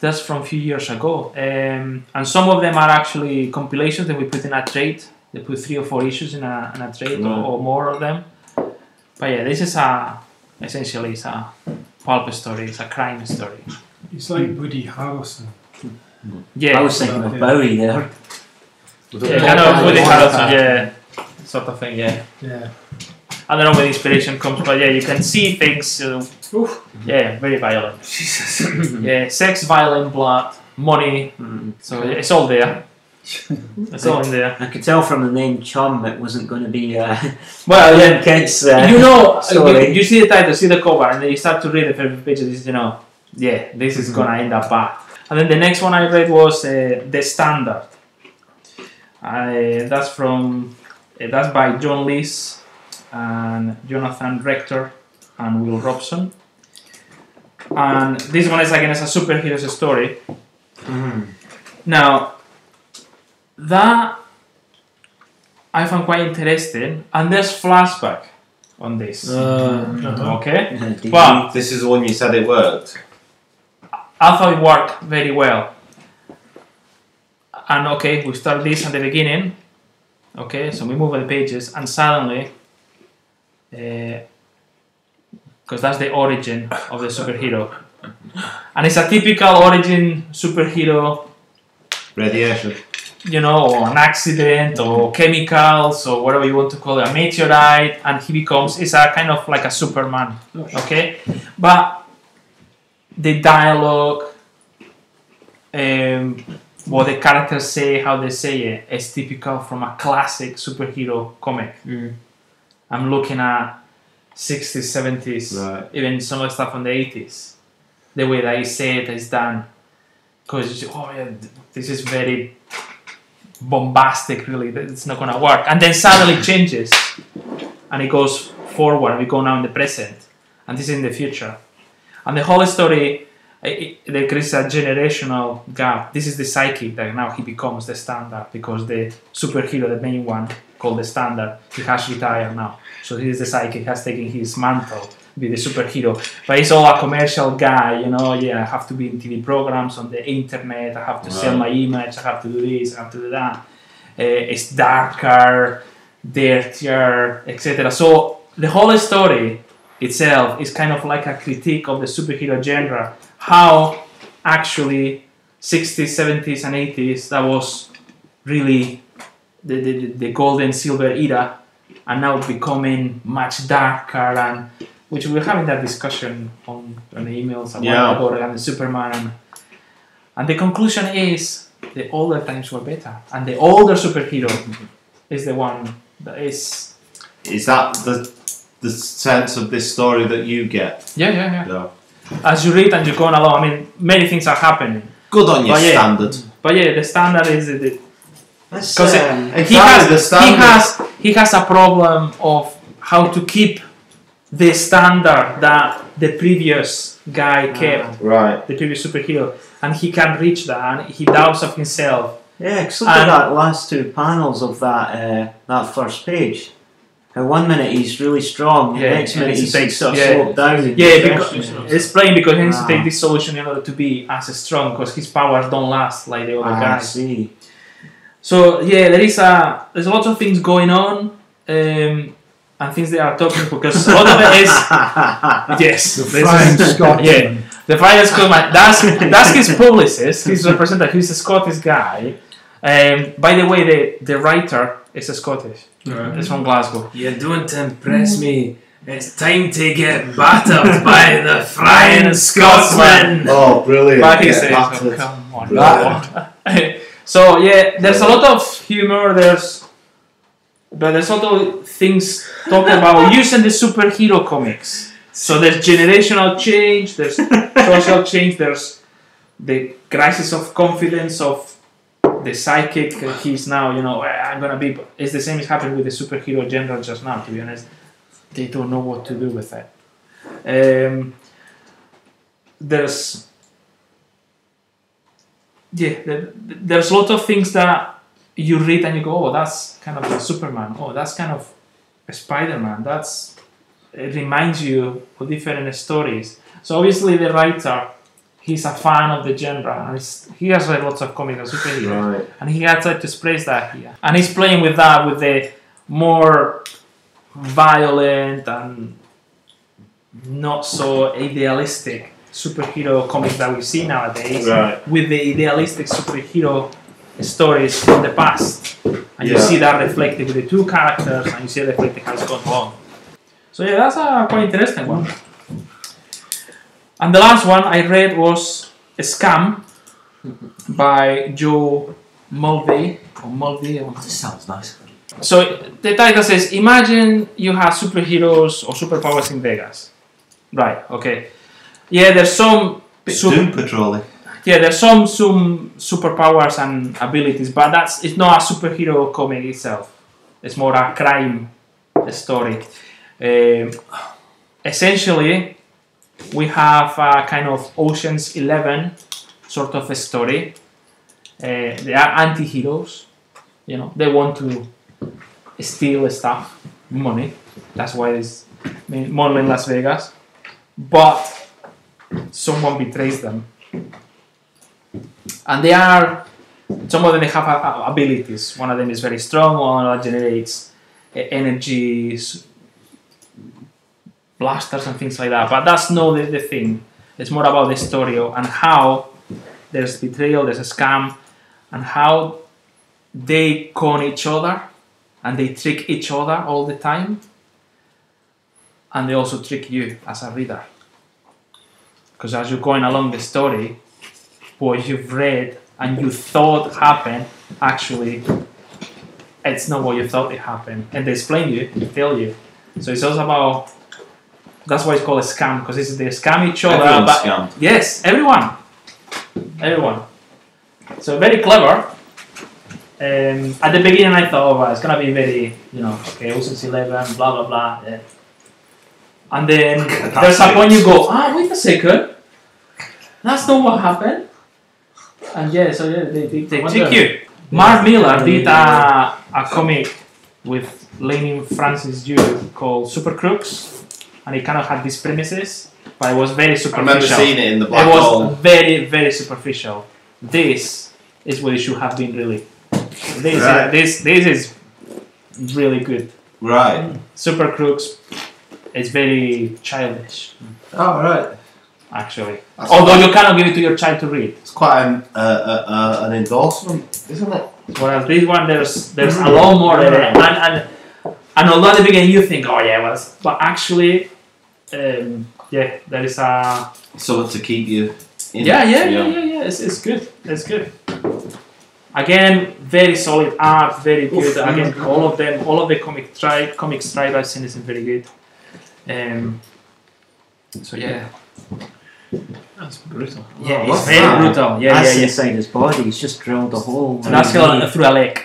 that's from a few years ago. Um, and some of them are actually compilations that we put in a trade. They put three or four issues in a, in a trade or, or more of them. But yeah, this is a essentially it's a pulp story. It's a crime story. He's like Woody Harrelson. Yeah, I was thinking of Bowie there. yeah, kind of Woody Harrelson, yeah, sort of thing. Yeah, Yeah. I don't know where the inspiration comes, but yeah, you can see things. Uh, yeah, very violent. Jesus. yeah, sex, violent, blood, money. So yeah, it's all there. It's all in there. I could tell from the name Chum it wasn't going to be uh, Well, young yeah, kids. Uh, you know, you, you see the title, see the cover, and then you start to read the first pages. You know, yeah, this is gonna end up bad. And then the next one I read was uh, the Standard I, that's from uh, that's by John Lees and Jonathan Rector and Will Robson. And this one is again as a superhero's story. Now that I found quite interesting, and there's flashback on this. Uh, Okay, but This is the one you said it worked. I thought it worked very well. And okay, we start this at the beginning. Okay, so we move the pages, and suddenly, uh, because that's the origin of the superhero, and it's a typical origin superhero, Radiation. you know, or an accident, or chemicals, or whatever you want to call it, a meteorite, and he becomes, it's a kind of like a Superman. Oh, okay, but the dialogue, um, what the characters say, how they say it, is typical from a classic superhero comic. I'm looking at 60s, 70s, Right. even some of the stuff from the 80s. The way that he said is done. Because, oh yeah, this is very bombastic, really, that it's not going to work. And then suddenly it changes and it goes forward. We go now in the present, and this is in the future. And the whole story, i- i- there is a generational gap. This is the psychic that now he becomes the standard because the superhero, the main one called the standard, he has retired now. So he is the psychic, has taken his mantle, be the superhero. But he's all a commercial guy, you know. Yeah, I have to be in TV programs on the internet. I have to sell my image. I have to do this. I have to do that. Uh, it's darker, dirtier, etc. So the whole story itself is kind of like a critique of the superhero genre. How actually 60s, 70s, and 80s that was really the, the, the golden silver era, and now becoming much darker and which we were having that discussion on, on the emails a while Yeah. ago regarding Superman. And the conclusion is the older times were better, and the older superhero is the one that is. Is that the the sense of this story that you get? Yeah, yeah, yeah. No. As you read and you're going along, I mean, many things are happening. Good on your But yeah. standard. But yeah, the standard is the, the Because um, he has the he has he has a problem of how to keep the standard that the previous guy kept, Right. the previous superhero, and he can reach that, and he doubts of himself. Yeah, 'cause look at And- that last two panels of that uh, that first page. How one minute he's really strong, Yeah, the next minute it's he's a like big- sort of yeah. slowed down. in Yeah, because it's playing because he needs to Ah. take this solution in order to be as strong, because his powers don't last like the other Ah, I guys. see. So yeah, there is a there's a lot of things going on, um, and things they are talking because a lot of it is yes, The this Flying is- Scotsman. yeah, the Flying Scotsman. That's that's his publicist, his representative. He's a Scottish guy. Um, by the way, the the writer is a Scottish. It's from Glasgow. You're doing to impress me. It's time to get battered by the flying Scotsman. Oh, brilliant. But Get says, oh, come on. Brilliant. so yeah, there's a lot of humor. There's, but there's also things talking about using the superhero comics. So there's generational change. There's social change. There's the crisis of confidence of the psychic. uh, He's now, you know, "Eh, I'm gonna be. It's the same is happening with the superhero genre just now. To be honest, they don't know what to do with that Um, there's yeah, there, there's a lot of things that you read and you go, oh, that's kind of a Superman. Oh, that's kind of a Spider-Man. That's it reminds you of different stories. So obviously the writer, he's a fan of the genre, and he's, he has read lots of comics and superheroes, Right. and he has tried to express that here. And he's playing with that with the more violent and not so idealistic superhero comics that we see nowadays Right. with the idealistic superhero stories from the past. And you see that reflected with the two characters and you see it reflected how it's gone along. So yeah, that's a quite interesting one. And the last one I read was A Scam by Joe Mulvey. Or Mulvey, or This sounds nice. so the title says, imagine you have superheroes or superpowers in Vegas. Right, okay. Yeah, there's some Bit super- Doom Patrol. yeah, there's some some superpowers and abilities, but that's it's not a superhero comic itself. It's more a crime story. Um, essentially, we have a kind of Ocean's Eleven sort of a story. Uh, they are anti-heroes. You know, they want to steal stuff, money. That's why it's more in Las Vegas. But someone betrays them, and they are. Some of them have abilities. One of them is very strong. One of them generates uh, energy, s- blasters and things like that. But that's not the, the thing. It's more about the story and how there's betrayal, there's a scam, and how they con each other and they trick each other all the time. And they also trick you as a reader. Because as you're going along the story, what you've read and you thought happened, actually, it's not what you thought it happened. And they explain you, they tell you. So it's also about. That's why it's called a scam because it's they scam each other. Everyone's but scammed. yes, everyone, everyone. So very clever. Um, at the beginning, I thought, oh, it's gonna be very, you know, okay, Ocean's Eleven, blah blah blah. Yeah. And then there's a point you go, ah, wait a second, that's not what happened. And yeah, so yeah, they, they, they Wonder- you. Mark Millar did a, a comic with Leinil Francis Yu called Super Crooks, and it kind of had these premises, but it was very superficial. I remember superficial. seeing it in the black It was hole. very, very superficial. This is what it should have been really. This, Right. this, this is really good. Right. Super Crooks is very childish, Oh, right. actually. That's Although quite, you cannot give it to your child to read. it's quite an, uh, uh, uh, an endorsement, isn't it? Whereas this one, there's there's a lot more in it, and and and although at the beginning you think, oh yeah, well, but actually, um, yeah, there is a Something to keep you in. yeah, yeah, yeah, yeah, yeah. It's, it's good. It's good. Again, very solid art, very good. Again, all of them, all of the comic tri- ComixTribe I've seen is very good. Um, so yeah, That's brutal. yeah, it's very that? brutal. Yeah, That's yeah, yeah. inside his body. He's just drilled a hole. So that's going through a leg,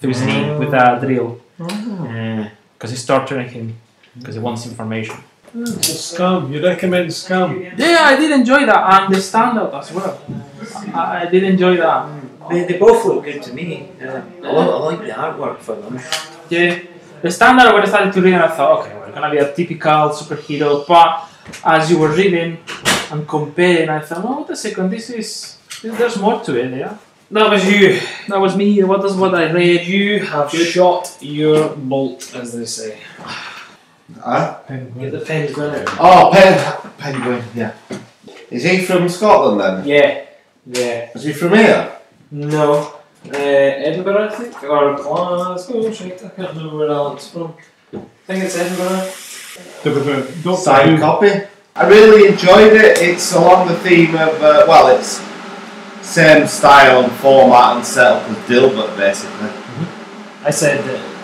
through his knee with a drill, Yeah. because he's torturing him because he wants information. So Scam. You recommend Scam? Yeah, I did enjoy that and the stand-up as well. I, I did enjoy that. They, they both look good to me. Yeah. I, like, I like the artwork for them. Yeah, the standard when I started to read, I thought, okay, we're gonna be a typical superhero. But as you were reading and comparing, I thought, oh, wait a second, this is there's more to it. Yeah, That was you. that was me. What What is what I read? You have shot your bolt, as they say. Huh? Get the pen gunner. Oh, Pen- Penguin, yeah. Is he from Scotland then? Yeah. Yeah. Is he from here? No. Uh, Edinburgh, I think, or Glasgow. Shit, I can't remember where Alan's from. I think it's Edinburgh. Signed copy. I really enjoyed it. It's along the theme of, uh, well, it's same style and format and setup as Dilbert, basically. I said that.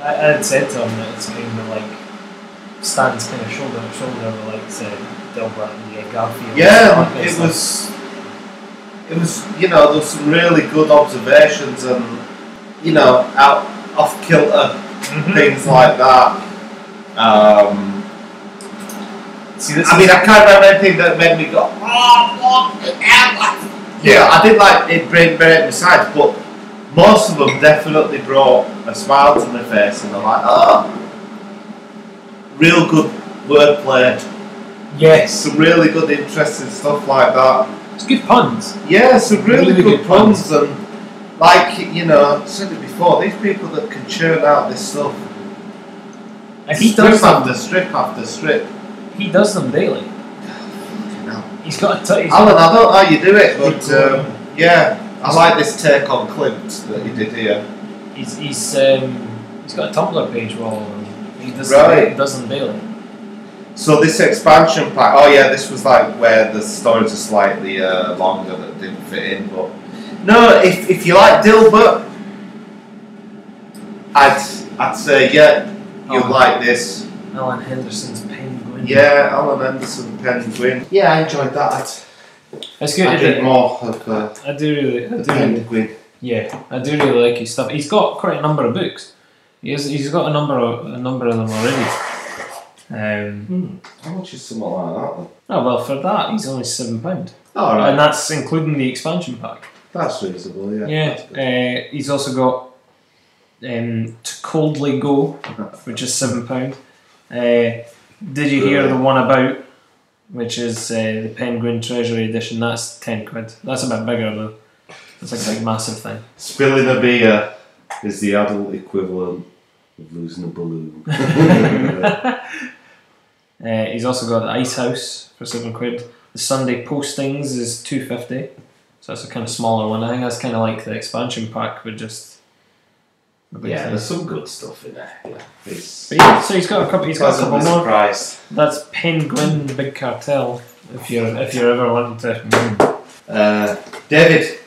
I, I had said to him that it's kind of like stands kind of shoulder to shoulder with like say Dilbert and yeah, Garfield. Yeah, and it stuff. was. It was, you know, there's some really good observations and, you know, out off kilter things like that. Um, See, this I is- mean, I can't remember anything that made me go, oh, what the hell? Yeah, I did like it brain break besides, but most of them definitely brought a smile to my face and I'm like, oh, real good wordplay, yes, some really good, interesting stuff like that. it's good puns. Yeah, some really, Really good, good puns and, like, you know, I said it before, these people that can churn out this stuff, And he strip does them. after strip after strip. He does them daily. He's got a t- he's Alan, got I don't know how you do it, but um, yeah, I like this take on Klimt that he did here. he's he's um, he's got a Tumblr page wall. He does Right. he does them daily. So this expansion pack, oh yeah, this was like where the stories are slightly uh, longer that didn't fit in, but no, if, if you like Dilbert, I'd I'd say yeah, you'll Oh. like this. Alan Henderson's Penguin. Yeah, Alan Anderson, Penguin. Yeah, I enjoyed that. It's good. I it? more of uh, I do really, I do really, Penguin. yeah, I do really like his stuff. He's got quite a number of books. He has, he's got a number of a number of them already. Um, Hmm. How much is something like that then? oh well, for that he's only seven pound, All right, and that's including the expansion pack. that's reasonable. Yeah. Yeah, That's good. uh, he's also got um, To Coldly Go, which is seven pound. Uh, did you hear the one about, which is uh, the Penguin Treasury Edition? That's ten quid. That's a bit bigger though. It's like a big massive thing. Spilling a beer is the adult equivalent of losing a balloon. Uh, he's also got the Ice House for seven quid. The Sunday Postings is two fifty, so that's a kind of smaller one. I think that's kind of like the expansion pack, but just. A big yeah, thing. there's some good stuff in there. Yeah. It's yeah, so he's got a couple. He's got a couple more. surprised. That's Penguin the Big Cartel. If you're if you're ever wanting to. Uh, David,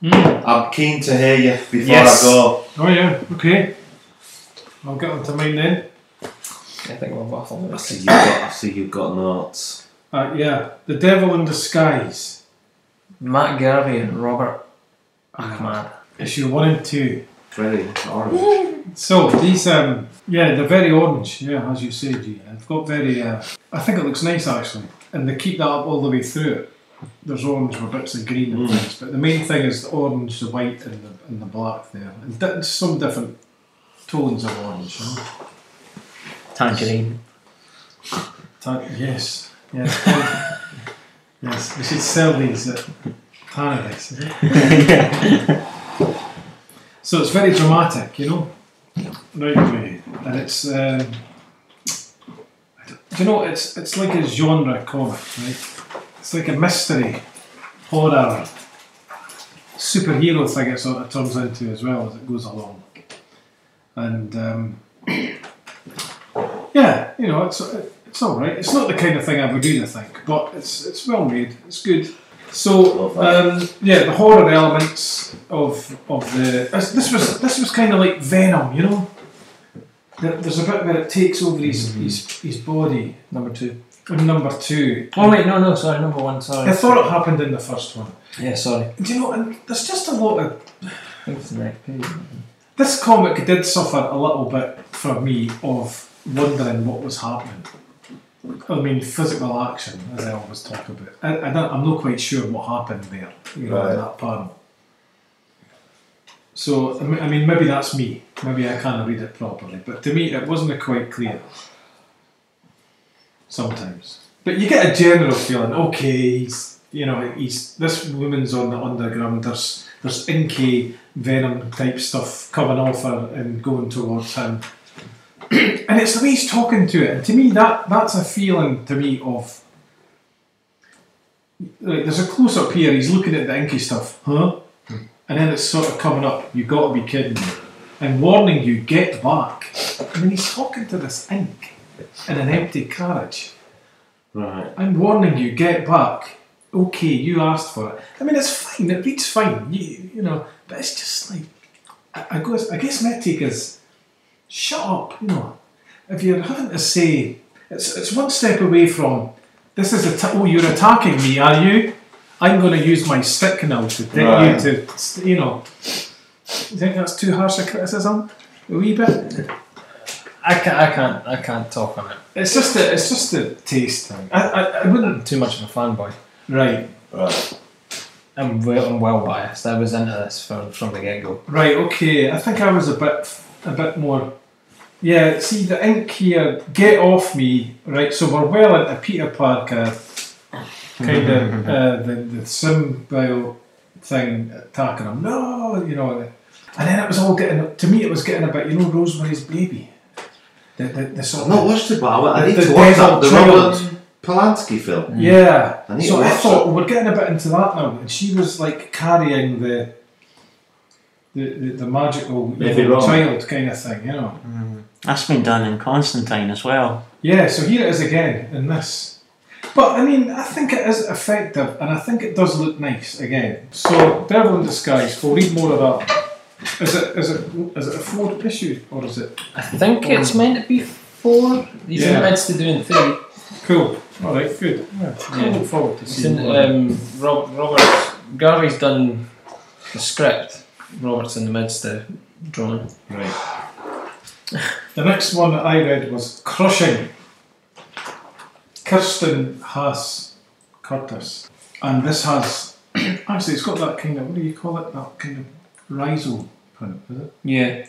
Mm. I'm keen to hear you before Yes. I go. Oh yeah, okay. I'll get onto mine then. I think we'll waffle. I see you've got, I see you've got notes. Uh, yeah, The Devil in Disguise, Matt Garvey and Robert Ahmad. issue one and two. Very orange. So these, um, yeah, they're very orange. Yeah, as you say, G. They've got very. Uh, I think it looks nice actually, and they keep that up all the way through it. There's orange with bits of green and Mm. things, but the main thing is the orange, the white, and the and the black there, and di- some different tones of orange. You know? Tangerine. Ta- yes, yes, yes. We should sell these at Paradise. is it? So it's very dramatic, you know, right and it's. Um, do you know it's it's like a genre comic, right? It's like a mystery, horror, superhero thing. It sort of turns into as well as it goes along, and um, yeah, you know, it's it's all right. It's not the kind of thing I would read, I think, but it's it's well made. It's good. So um, yeah, the horror elements of of the this this was this was kind of like Venom, you know. There's a bit where it takes over his his, his body. Number two. In number two, Oh wait, no, no, sorry, number one. Sorry. I thought it happened in the first one. Yeah, sorry. Do you know? And there's just a lot of I think it's the next page. this comic did suffer a little bit for me of wondering what was happening. I mean, physical action, as I always talk about. I, I I'm not quite sure what happened there, you know, Right. in that panel. So, I mean- I mean, maybe that's me. Maybe I can't read it properly. But to me, it wasn't quite clear. Sometimes. But you get a general feeling, okay, he's, you know, he's, this woman's on the underground, there's, there's inky venom type stuff coming off her and going towards him. and it's the way he's talking to it. And to me, that that's a feeling to me of. Like, there's a close up here, he's looking at the inky stuff, huh? And then it's sort of coming up, You've got to be kidding me. And warning you, get back. I mean, he's talking to this ink in an empty carriage. Right. I'm warning you, get back. Okay, you asked for it. I mean, it's fine. It reads fine. You, you know, but it's just like I, I guess I guess my take is shut up. You know, if you're having to say, it's it's one step away from this is a t- oh you're attacking me, are you? I'm going to use my stick now to get Right. you to you know. You think that's too harsh a criticism? A wee bit. I can't, I can't, I can't talk on it. It's just a, it's just a taste thing. I, I, I wouldn't. I'm too much of a fanboy. Right. Right. I'm well, I'm well biased. I was into this from, from the get go. Right, okay. I think I was a bit a bit more Yeah, see the ink here, get off me, right? So we're well into Peter Parker kind of uh, the, the symbiote thing attacking him. No, you know, and then it was all getting to me. It was getting a bit, you know, Rosemary's Baby. The, the, the sort I've of not watched it, but I, I need The to watch Devil that. The Child. Robert Polanski film. Yeah. I so I thought well, we're getting a bit into that now, and she was like carrying the the, the, the magical Maybe evil child kind of thing, you know. That's been done in Constantine as well. Yeah, so here it is again in this. But I mean, I think it is effective, and I think it does look nice again. So Devil in Disguise. We'll read more of that. Is it is it is it a four issue or is it? I think it's meant to be four. He's in Yeah. the midst of doing three. Cool. All right. Good. Yeah. I Yeah. look forward to seeing in, um, Rob, Robert Garvey's done the script. Robert's in the midst of drawing. Right. The next one that I read was Crushing. Kirsten Haas Curtis. And this has, actually, it's got that kind of, what do you call it? That kind of rhizome print, is it? Yeah.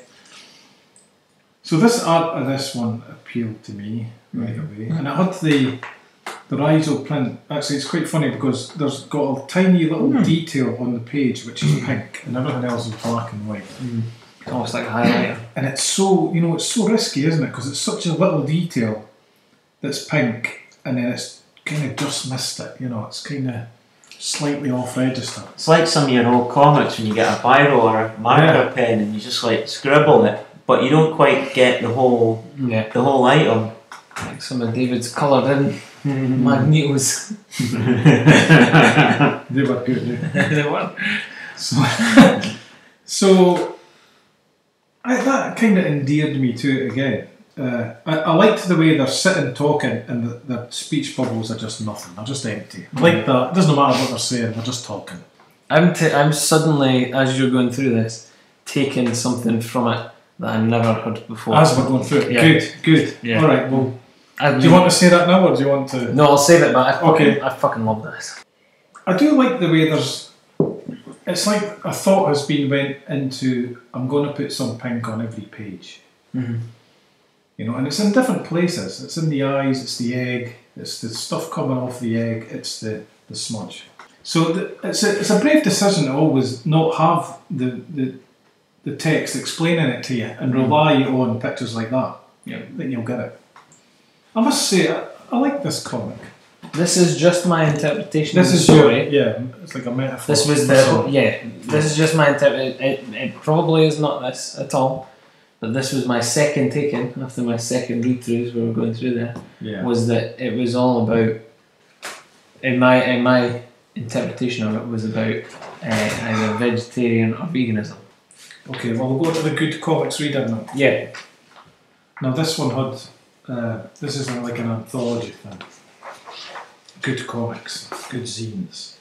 So this art of uh, this one appealed to me right mm-hmm. away. And it had the, the rhizome print. Actually, it's quite funny because there's got a tiny little hmm. detail on the page which is hmm. pink and everything else is black and white. Hmm. Almost like a highlighter. and it's so you know it's so risky, isn't it? Because it's such a little detail that's pink, and then it's kind of just missed it. You know, it's kind of slightly off register. It's like some of your old comics when you get a biro or a marker pen and you just like scribble it, but you don't quite get the whole Yeah. the whole item. Like some of David's coloured in magnetos. They were good. eh? they were. So, so I, that kind of endeared me to it again. Uh, I, I liked the way they're sitting talking and the, the speech bubbles are just nothing. They're just empty. I Like that. It doesn't matter what they're saying. They're just talking. I'm, t- I'm suddenly, as you're going through this, taking something from it that I never heard before. As we're going through it. Yeah. Good. Good. Yeah. All right. Well, I do you want to say that now, or do you want to? No, I'll save it, but I fucking, Okay. I fucking love this. I do like the way there's. It's like a thought has been went into. I'm going to put some pink on every page. Mhm. You know, and it's in different places. It's in the eyes. It's the egg. It's the stuff coming off the egg. It's the the smudge. So the, it's a it's a brave decision to always not have the the the text explaining it to you and rely on pictures like that. Yeah. Then you'll get it. I must say, I, I like this comic. This is just my interpretation This of the is story. your, yeah, it's like a metaphor. This was the yeah. This is just my interpretation. It, it probably is not this at all, but this was my second taken after my second read throughs. We were going through there. Yeah. Was that it was all about in my in my interpretation of it was about uh, either vegetarian or veganism. Okay, well we'll go to the good comics reader now. Yeah. Now this one had uh, this isn't like an anthology thing. Good comics, good zines.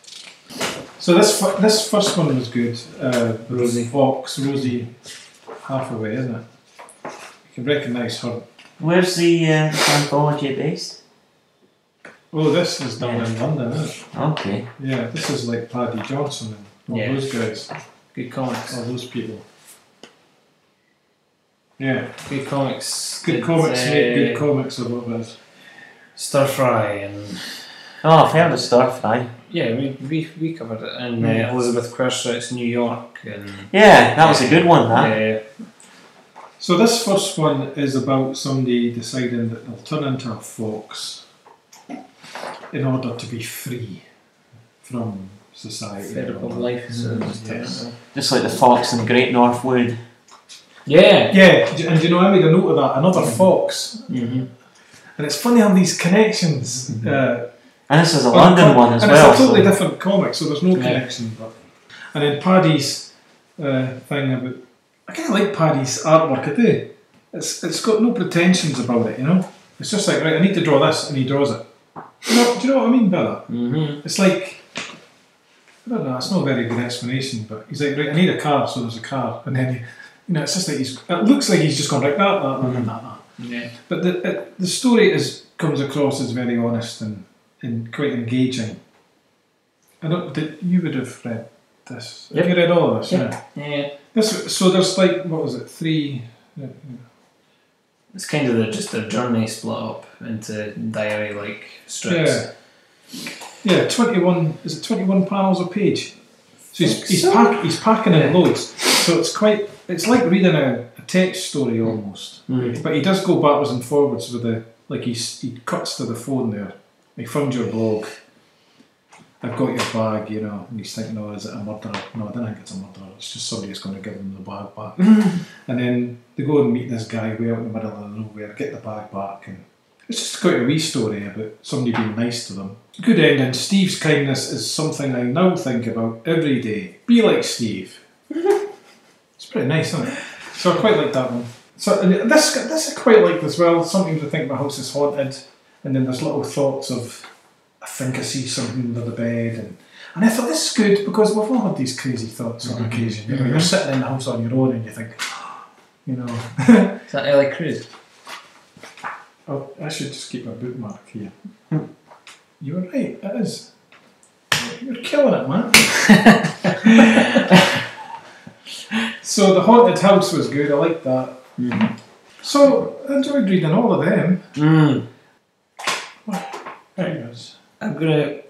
So this fir- this first one was good. Uh, Rosie. Fox, Rosie, half away, isn't it? You can recognise her. Where's the uh, anthology based? Oh, this is down in London, isn't it? Okay. Yeah, this is like Paddy Johnson and all Yeah. those guys, Good comics. all those people. Yeah, Good comics. good It's, comics, mate. Good uh, comics are what it is. Stir fry and Oh, I've heard of Stir Fry. yeah, we, we, we covered it and uh, Mm. Elizabeth Querstrit's New York and Yeah, that was a good one. That. yeah, So this first one is about somebody deciding that they'll turn into a fox in order to be free from society. fed up life. So Mm, just yes. Just like the fox in the Great North Wood. Yeah. Yeah, d- and do you know I made a note of that? Another fox, Mm-hmm. and it's funny how these connections. Uh, And this is a London com- one as and well. It's a totally so- different comic, so there's no Yeah. connection. But and then Paddy's uh, thing about I kind of like Paddy's artwork. I do. It's it's got no pretensions about it, you know. It's just like right, I need to draw this, and he draws it. You know, do you know what I mean by that? Mm-hmm. It's like I don't know. It's not a very good explanation, but he's like, right, I need a car, so there's a car, and then he, you know, it's just like he's. It looks like he's just gone right that that that that that. Yeah. But the it, the story is comes across as very honest and, and quite engaging. I don't. Did, you would have read this. Yep. Have you read all of this? Yep. Yeah. Yeah. This so there's like what was it three. It's kind of the, just a journey split up into diary like strips. Yeah. Yeah, twenty one. Is it twenty one panels a page? So he's he's, So- pack, he's packing in loads. So it's quite. It's like reading a, a text story mm. almost. Mm. But he does go backwards and forwards with the like he's he cuts to the phone there. He found your blog. I've got your bag, you know, and he's thinking, oh, is it a murderer? No, I don't think it's a murderer. It's just somebody that's going to give him the bag back. Mm. and then they go and meet this guy way out in the middle of nowhere, get the bag back, and it's just quite a wee story eh, about somebody being nice to them. Good ending. Steve's kindness is something I now think about every day. Be like Steve. it's pretty nice, isn't it? So I quite like that one. So and this this I quite like as well. Sometimes I think my house is haunted, and then there's little thoughts of, I think I see something under the bed, and and I thought this is good because we've all had these crazy thoughts on mm-hmm. occasion. You know, mm-hmm. you're sitting in the house on your own and you think, you know, Is that Ellie Cruz? oh, I should just keep a bookmark here. Hmm. You were right, it is. You're killing it, man. so the haunted house was good. I liked that. So I enjoyed reading all of them. Mm. There it is. I'm gonna.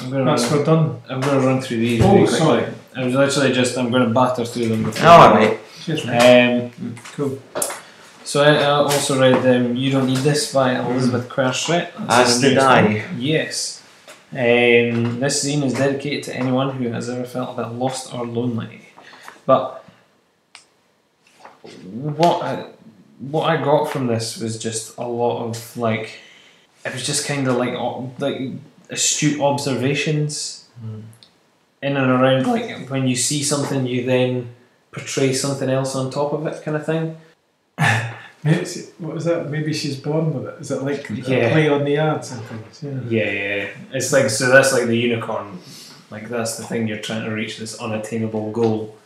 I'm gonna. That's run, we're done. I'm gonna run through these. Oh, really sorry. I was literally just. I'm gonna batter through them. Before All right. Cheers, mate. Um, cool. So I, I also read um, "You Don't Need This" by Elizabeth Querstret. That's As did I. Yes. Um, this zine is dedicated to anyone who has ever felt a bit lost or lonely. But what I, what I got from this was just a lot of like, it was just kind of like like astute observations hmm. in and around like when you see something, you then portray something else on top of it, kind of thing. What was that? Maybe she's born with it. Is it like a Yeah. play on the ads and things? Yeah, yeah. yeah. It's like so that's like the unicorn. Like that's the thing you're trying to reach this unattainable goal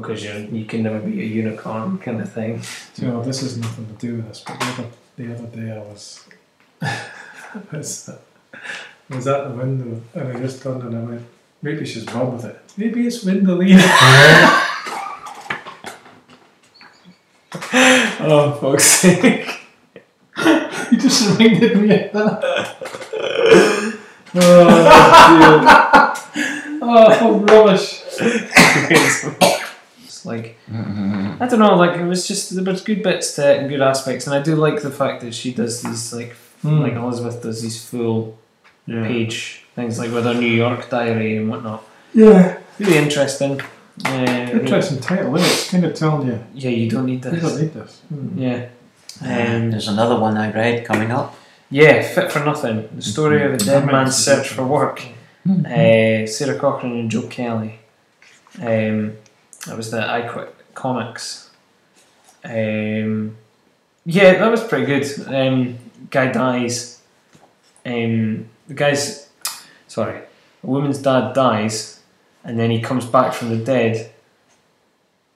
because you you can never be a unicorn kind of thing. Do you know, this has nothing to do with this, but the other, the other day I was, was, I was at the window and I just turned and I went, maybe she's born with it. Maybe it's Windalina. Oh fuck's sake! you just reminded me of that. Oh, Oh, rubbish. It's like I don't know. Like it was just there was good bits to it and good aspects, and I do like the fact that she does these like like Elizabeth does these full page things like with her New York diary and whatnot. Yeah. Really interesting. Uh, Interesting title, isn't it? It's kind of telling you, Yeah, you don't need this. you don't need this. Yeah. And Um, there's another one I read coming up. yeah, Fit for Nothing. The story of a dead man's search for work. Uh, Sarah Cochran and Joe Kelly. Um, that was the I Quit Comics. Um, yeah, that was pretty good. Um, guy dies. Um, the guy's sorry, a woman's dad dies, and then he comes back from the dead.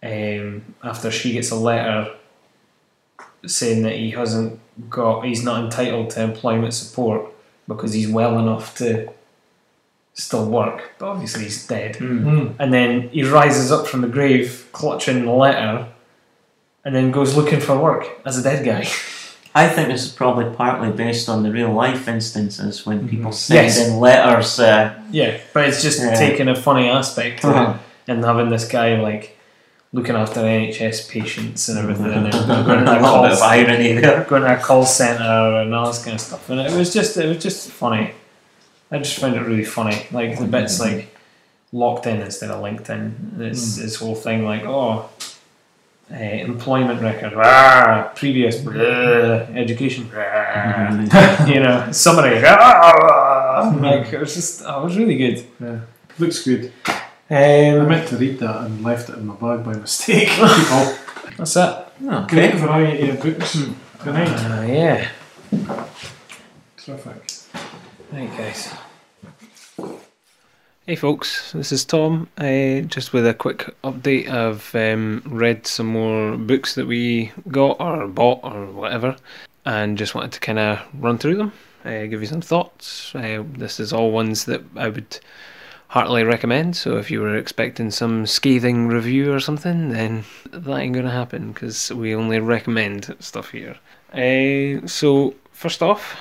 Um, after she gets a letter saying that he hasn't got, he's not entitled to employment support because he's well enough to still work, but obviously he's dead. Mm. And then he rises up from the grave, clutching the letter, and then goes looking for work as a dead guy. I think this is probably partly based on the real life instances when people send Yes. in letters. Uh, Yeah, but it's just Yeah. taking a funny aspect to Uh-huh. and having this guy like looking after NHS patients and everything, and then a going to a little call, bit of irony there. going to a call center and all this kind of stuff. And it was just it was just funny. I just found it really funny, like the bits like locked in instead of linked in. This this whole thing like oh. Uh, employment record, ah, previous, blah, education, blah, you know, summary, ah, like it was just, oh, it was really good. Yeah. Looks good. I Um, meant to read that and left it in my bag by mistake. People. that's it. Great variety of books tonight. Uh, yeah. Terrific. Right, guys. Hey, folks. This is Tom. Uh, just with a quick update. I've um, read some more books that we got or bought or whatever, and just wanted to kind of run through them, uh, give you some thoughts. Uh, this is all ones that I would heartily recommend. So if you were expecting some scathing review or something, then that ain't gonna happen because we only recommend stuff here. Uh, so first off,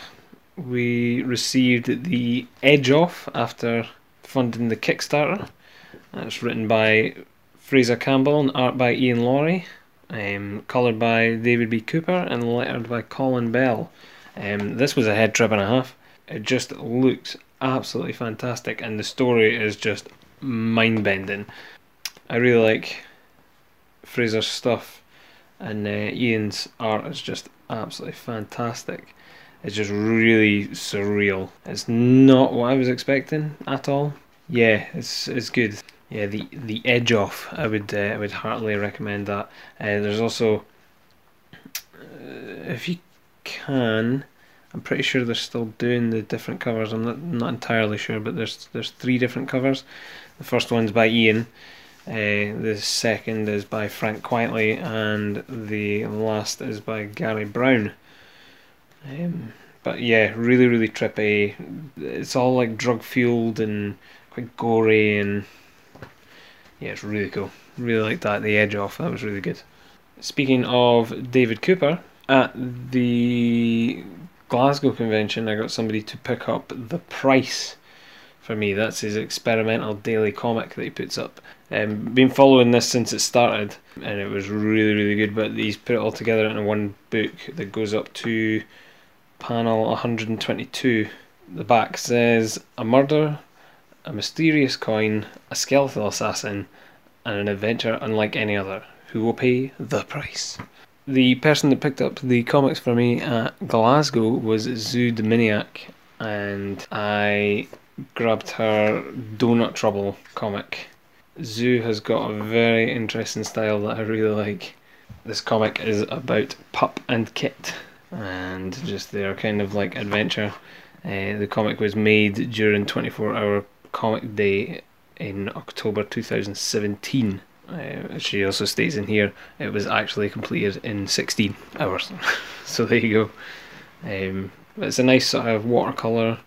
we received the Edge Off after funding the Kickstarter. That's written by Fraser Campbell and art by Iain Laurie, um, coloured by David B. Cooper and lettered by Colin Bell. Um, this was a head trip and a half. It just looks absolutely fantastic, and the story is just mind bending. I really like Fraser's stuff, and uh, Iain's art is just absolutely fantastic. It's just really surreal. It's not what I was expecting at all. Yeah, it's it's good. Yeah, the the edge off. I would uh, I would heartily recommend that. Uh, there's also, uh, if you can, I'm pretty sure they're still doing the different covers. I'm not, not entirely sure, but there's there's three different covers. The first one's by Iain. Uh, the second is by Frank Quitely, and the last is by Gary Brown. Um, but yeah, really, really trippy. It's all like drug fueled and quite gory, and yeah, it's really cool. Really like that. The edge off that was really good. Speaking of David Cooper, at the Glasgow convention, I got somebody to pick up The Price for me. That's his experimental daily comic that he puts up. Um, been following this since it started, and it was really, really good. But he's put it all together in one book that goes up to panel 122. The back says a murder, a mysterious coin, a skeletal assassin, and an adventure unlike any other. Who will pay the price? The person that picked up the comics for me at Glasgow was Zu Dominiak, and I grabbed her Donut Trouble comic. Zu has got a very interesting style that I really like. This comic is about Pup and Kit, and just their kind of like adventure. Uh, the comic was made during 24 Hour Comic Day in October 2017. Uh, she also states in here it was actually completed in 16 hours. so there you go. Um, it's a nice sort of watercolor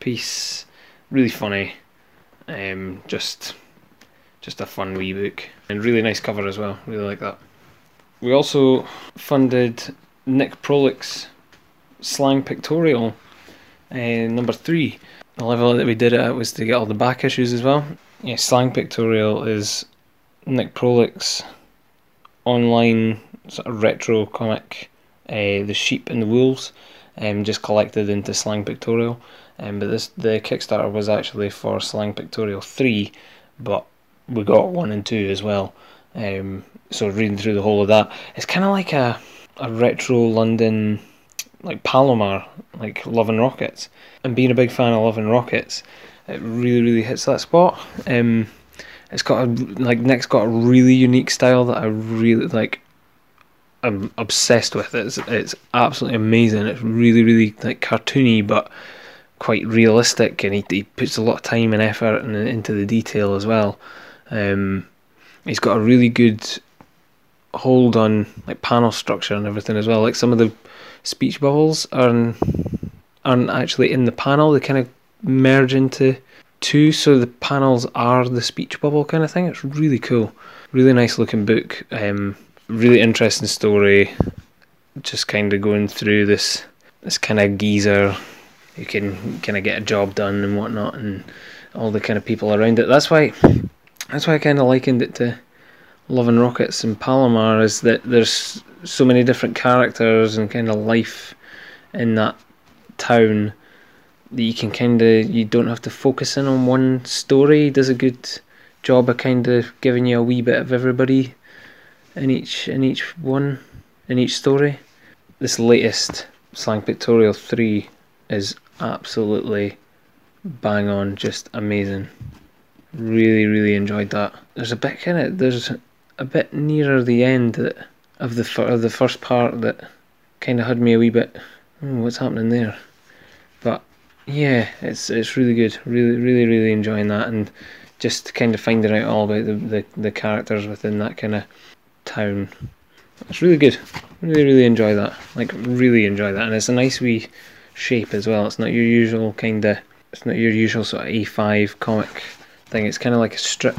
piece, really funny. Um, just, just a fun wee book and really nice cover as well. Really like that. We also funded Nick Prolix's slang pictorial uh, number three. The level that we did it at was to get all the back issues as well. Yeah, slang pictorial is Nick Prolix's online sort of retro comic, uh, The Sheep and the Wolves, um, just collected into Slang Pictorial. Um, but this the Kickstarter was actually for Slang Pictorial 3, but we got 1 and 2 as well. Um, so reading through the whole of that, it's kind of like a, a retro London, like Palomar, like Love and Rockets. And being a big fan of Love and Rockets, it really, really hits that spot. Um, it's got a like Nick's got a really unique style that I really like. I'm obsessed with it. It's it's absolutely amazing. It's really really like cartoony but quite realistic, and he, he puts a lot of time and effort in, into the detail as well. Um, he's got a really good hold on like panel structure and everything as well. Like some of the speech bubbles are aren't actually in the panel; they kind of merge into two, so the panels are the speech bubble kind of thing. It's really cool, really nice looking book. Um, really interesting story. Just kind of going through this this kind of geezer who can kind of get a job done and whatnot, and all the kind of people around it. That's why that's why I kind of likened it to Love and Rockets and Palomar. Is that there's so many different characters and kind of life in that town that you can kind of you don't have to focus in on one story. He does a good job of kind of giving you a wee bit of everybody in each in each one in each story. This latest Slang Pictorial three is absolutely bang on, just amazing. Really, really enjoyed that. There's a bit in it. there's a bit nearer the end of the of the first part that kind of had me a wee bit. Oh, what's happening there? But yeah, it's it's really good. Really, really, really enjoying that, and just kind of finding out all about the the, the characters within that kind of town. It's really good. Really, really enjoy that. Like, really enjoy that, and it's a nice wee shape as well. It's not your usual kind of. It's not your usual sort of A5 comic thing. It's kind of like a strip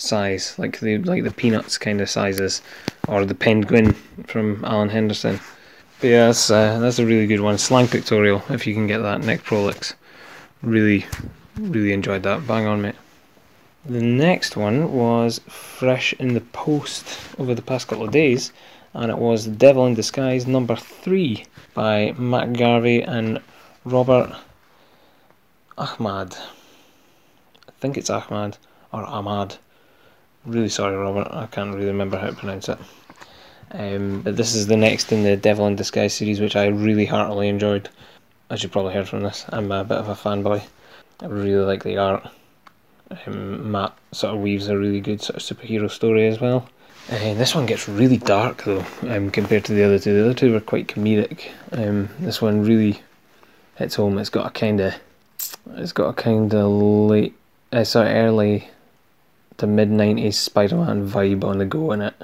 size, like the like the Peanuts kind of sizes, or the Penguin from Alan Henderson. But yeah, that's, uh, that's a really good one. Slang Pictorial, if you can get that. Nick Prolix. Really, really enjoyed that. Bang on, mate. The next one was fresh in the post over the past couple of days, and it was Devil in Disguise number three by Matt Garvey and Robert Ahmad. I think it's Ahmad or Ahmad. Really sorry, Robert. I can't really remember how to pronounce it. Um, but this is the next in the Devil in Disguise series, which I really heartily enjoyed. As you probably heard from this, I'm a bit of a fanboy. I really like the art. Um, Matt sort of weaves a really good sort of superhero story as well. Uh, this one gets really dark though, um, compared to the other two. The other two were quite comedic. Um, this one really, hits home. It's got a kind of, it's got a kind of late, uh, sorry, early to mid '90s Spider-Man vibe on the go in it.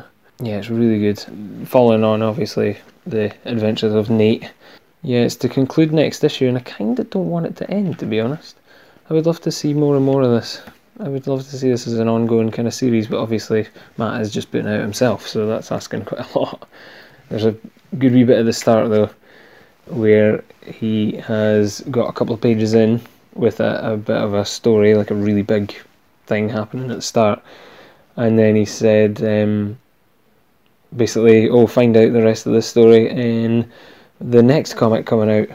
Yeah, it's really good. Following on, obviously, the adventures of Nate. Yeah, it's to conclude next issue, and I kind of don't want it to end, to be honest. I would love to see more and more of this. I would love to see this as an ongoing kind of series, but obviously Matt is just putting out himself, so that's asking quite a lot. There's a good wee bit at the start though, where he has got a couple of pages in with a, a bit of a story, like a really big thing happening at the start, and then he said, um, basically, oh, find out the rest of the story in the next comic coming out,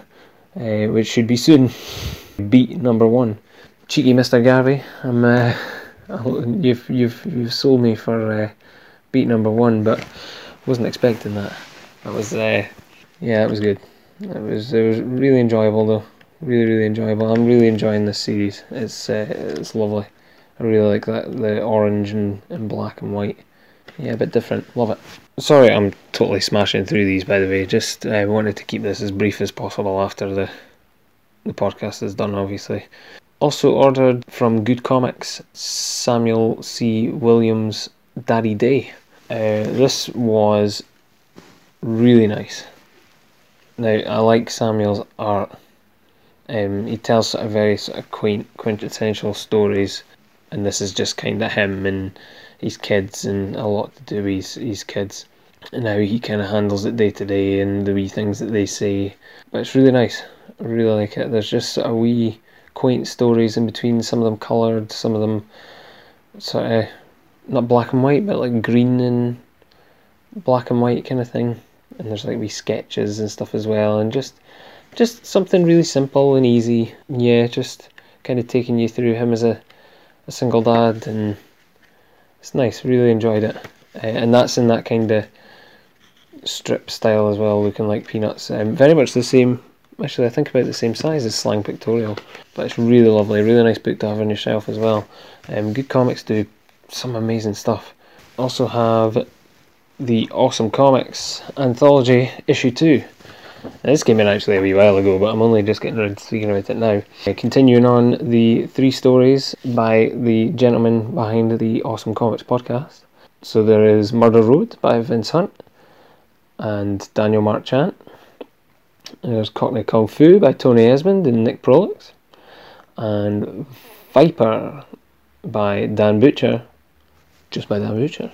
uh, which should be soon. Beat number one. Cheeky Mr. Garvey, I'm. Uh, you've you've you've sold me for uh, beat number one, but wasn't expecting that. That was uh, yeah, it was good. It was it was really enjoyable though. Really really enjoyable. I'm really enjoying this series. It's uh, it's lovely. I really like that the orange and, and black and white. Yeah, a bit different. Love it. Sorry, I'm totally smashing through these. By the way, just I uh, wanted to keep this as brief as possible after the the podcast is done. Obviously, also ordered from Good Comics, Samuel C. Williams' Daddy Day. Uh, this was really nice. Now I like Samuel's art. Um, he tells sort of very sort of quaint, quintessential stories, and this is just kind of him and his kids, and a lot to do with his, his kids, and how he kind of handles it day to day, and the wee things that they say. But it's really nice. I really like it. There's just a wee quaint stories in between. Some of them coloured, some of them sort of not black and white, but like green and black and white kind of thing. And there's like wee sketches and stuff as well, and just just something really simple and easy. Yeah, just kind of taking you through him as a, a single dad, and it's nice. Really enjoyed it, uh, and that's in that kind of strip style as well, looking like peanuts. Um, very much the same actually I think about the same size as Slang Pictorial, but it's really lovely, really nice book to have on your shelf as well. Um, good comics do some amazing stuff. Also have the Awesome Comics Anthology Issue 2. This came in actually a wee while ago, but I'm only just getting around to speaking about it now. Uh, continuing on the three stories by the gentleman behind the Awesome Comics podcast. So there is Murder Road by Vince Hunt and Daniel Marchant. There's Cockney Kung Fu by Tony Esmond and Nick Prolix. And Viper by Dan Butcher. Just by Dan Butcher.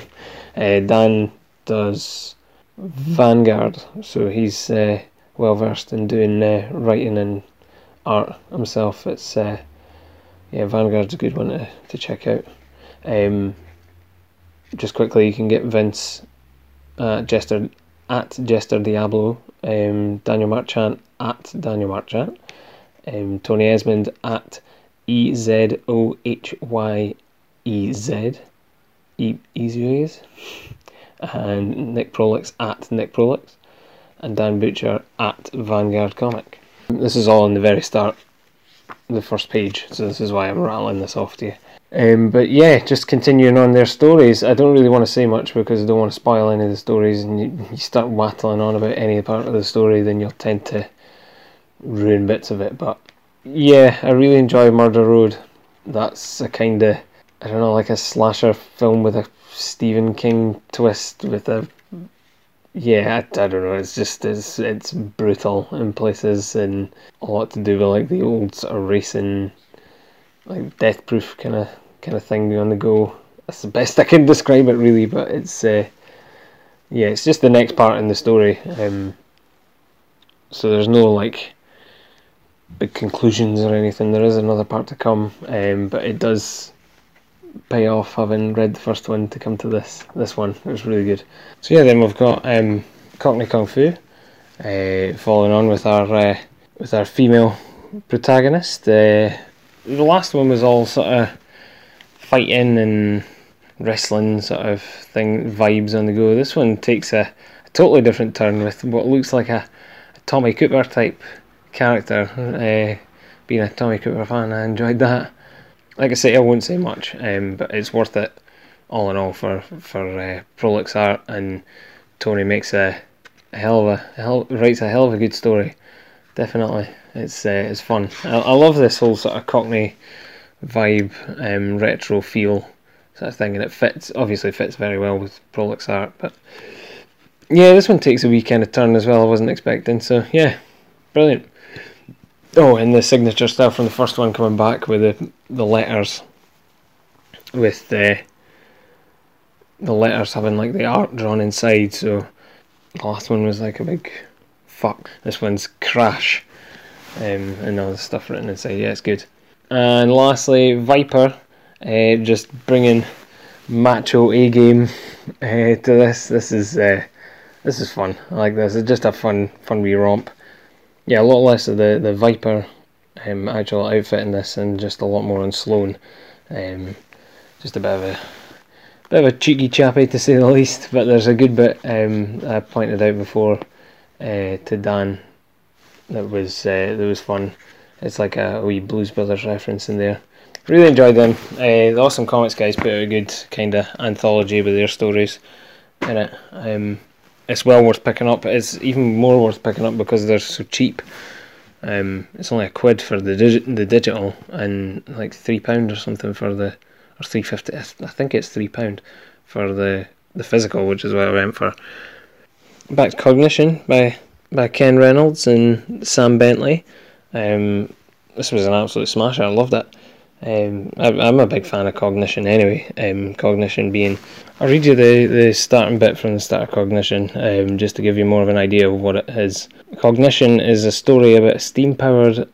uh, Dan does Vanguard, so he's uh, well versed in doing uh, writing and art himself. It's uh, yeah, Vanguard's a good one to, to check out. Um, just quickly, you can get Vince uh, Jester at Jester Diablo. Um, Daniel Marchant at Daniel Marchant, um, Tony Esmond at E Z O H Y E Z, E Easyways, and Nick Prolix at Nick Prolix, and Dan Butcher at Vanguard Comic. This is all in the very start, the first page, so this is why I'm rattling this off to you. Um, but yeah, just continuing on their stories. I don't really want to say much because I don't want to spoil any of the stories. And you, you start wattling on about any part of the story, then you'll tend to ruin bits of it. But yeah, I really enjoy Murder Road. That's a kind of I don't know, like a slasher film with a Stephen King twist with a yeah, I, I don't know. It's just it's it's brutal in places and a lot to do with like the old sort of racing, like death proof kind of kind of thing on the go. That's the best I can describe it, really. But it's uh, yeah, it's just the next part in the story. Um, so there's no like big conclusions or anything. There is another part to come, um, but it does pay off having read the first one to come to this this one. It was really good. So yeah, then we've got um, Cockney Kung Fu, uh, following on with our uh, with our female protagonist. Uh, the last one was all sort of fighting and wrestling sort of thing vibes on the go. This one takes a, a totally different turn with what looks like a, a Tommy Cooper type character. Uh, being a Tommy Cooper fan, I enjoyed that. Like I say, I won't say much, um, but it's worth it all in all for for uh, Prolix art and Tony makes a, a hell of a, a hell, writes a hell of a good story. Definitely, It's uh, it's fun. I, I love this whole sort of Cockney vibe, um, retro feel sort of thing, and it fits. Obviously, fits very well with Prolix art. But yeah, this one takes a wee kind of turn as well. I wasn't expecting. So yeah, brilliant. Oh, and the signature stuff from the first one coming back with the the letters, with the the letters having like the art drawn inside. So the last one was like a big fuck. This one's crash, um, and all the stuff written inside. Yeah, it's good. And lastly, Viper, uh, just bringing macho A game uh, to this. This is uh, this is fun. I like this. It's just a fun fun wee romp. Yeah, a lot less of the the Viper um, actual outfit in this, and just a lot more on Sloan. Um, just a bit of a bit of a cheeky chappy to say the least, but there's a good bit um, I pointed out before uh, to Dan that was uh, that was fun. It's like a wee Blues Brothers reference in there. Really enjoyed them. Uh, the Awesome Comics guys put out a good kind of anthology with their stories in it. Um, it's well worth picking up. It's even more worth picking up because they're so cheap. Um, it's only a quid for the digi- the digital and like three pound or something for the or three fifty. I think it's three pound for the the physical, which is what I went for. Back to Cognition by by Ken Reynolds and Sam Bentley. Um, this was an absolute smash. I loved it. Um, I, I'm a big fan of Cognition anyway. Um, Cognition being, I'll read you the, the starting bit from the start of Cognition um, just to give you more of an idea of what it is. Cognition is a story about a steam powered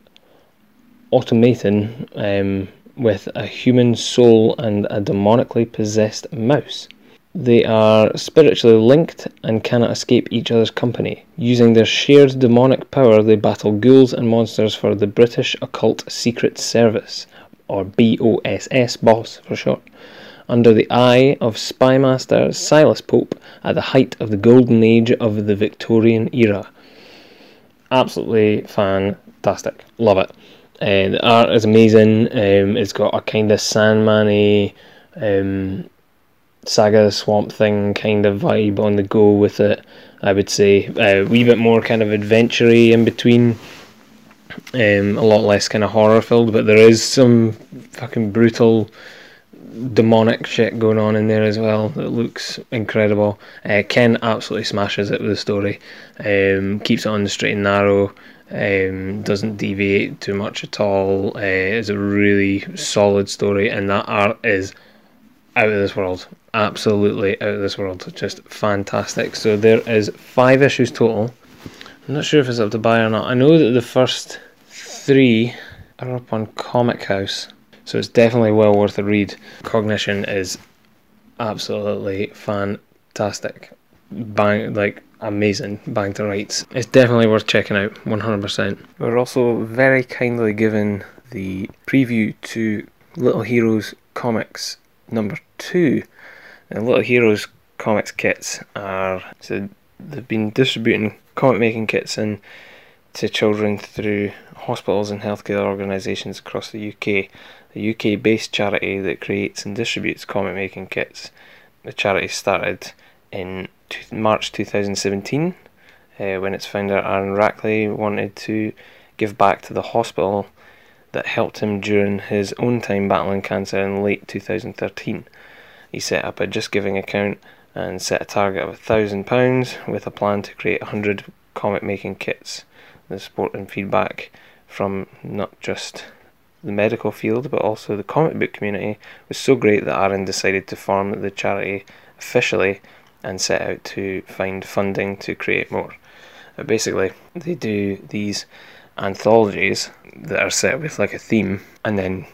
automaton um, with a human soul and a demonically possessed mouse. They are spiritually linked and cannot escape each other's company. Using their shared demonic power, they battle ghouls and monsters for the British Occult Secret Service, or BOSS, BOSS for short, under the eye of spymaster Silas Pope at the height of the golden age of the Victorian era. Absolutely fantastic. Love it. Uh, the art is amazing. Um, it's got a kind of Sandman um, Saga Swamp Thing kind of vibe on the go with it. I would say a wee bit more kind of adventure in between. Um, a lot less kind of horror filled, but there is some fucking brutal demonic shit going on in there as well that looks incredible. Uh, Ken absolutely smashes it with the story, um, keeps it on the straight and narrow, um, doesn't deviate too much at all. Uh, it's a really solid story, and that art is out of this world. Absolutely out of this world. Just fantastic. So there is five issues total. I'm not sure if it's up to buy or not. I know that the first three are up on ComicHaus, so it's definitely well worth a read. Cognition is absolutely fantastic. Bang, like amazing, bang to rights. It's definitely worth checking out, 100%. We're also very kindly given the preview to Little Heroes Comics number two. And Little Heroes Comics kits are so they've been distributing comic making kits in to children through hospitals and healthcare organisations across the UK. The UK based charity that creates and distributes comic making kits. The charity started in March 2017 uh, when its founder Aaron Rackley wanted to give back to the hospital that helped him during his own time battling cancer in late 2013. He set up a Just Giving account and set a target of £1,000 with a plan to create 100 comic making kits. The support and feedback from not just the medical field but also the comic book community was so great that Aaron decided to form the charity officially and set out to find funding to create more. Uh, basically, they do these anthologies that are set with like a theme, and then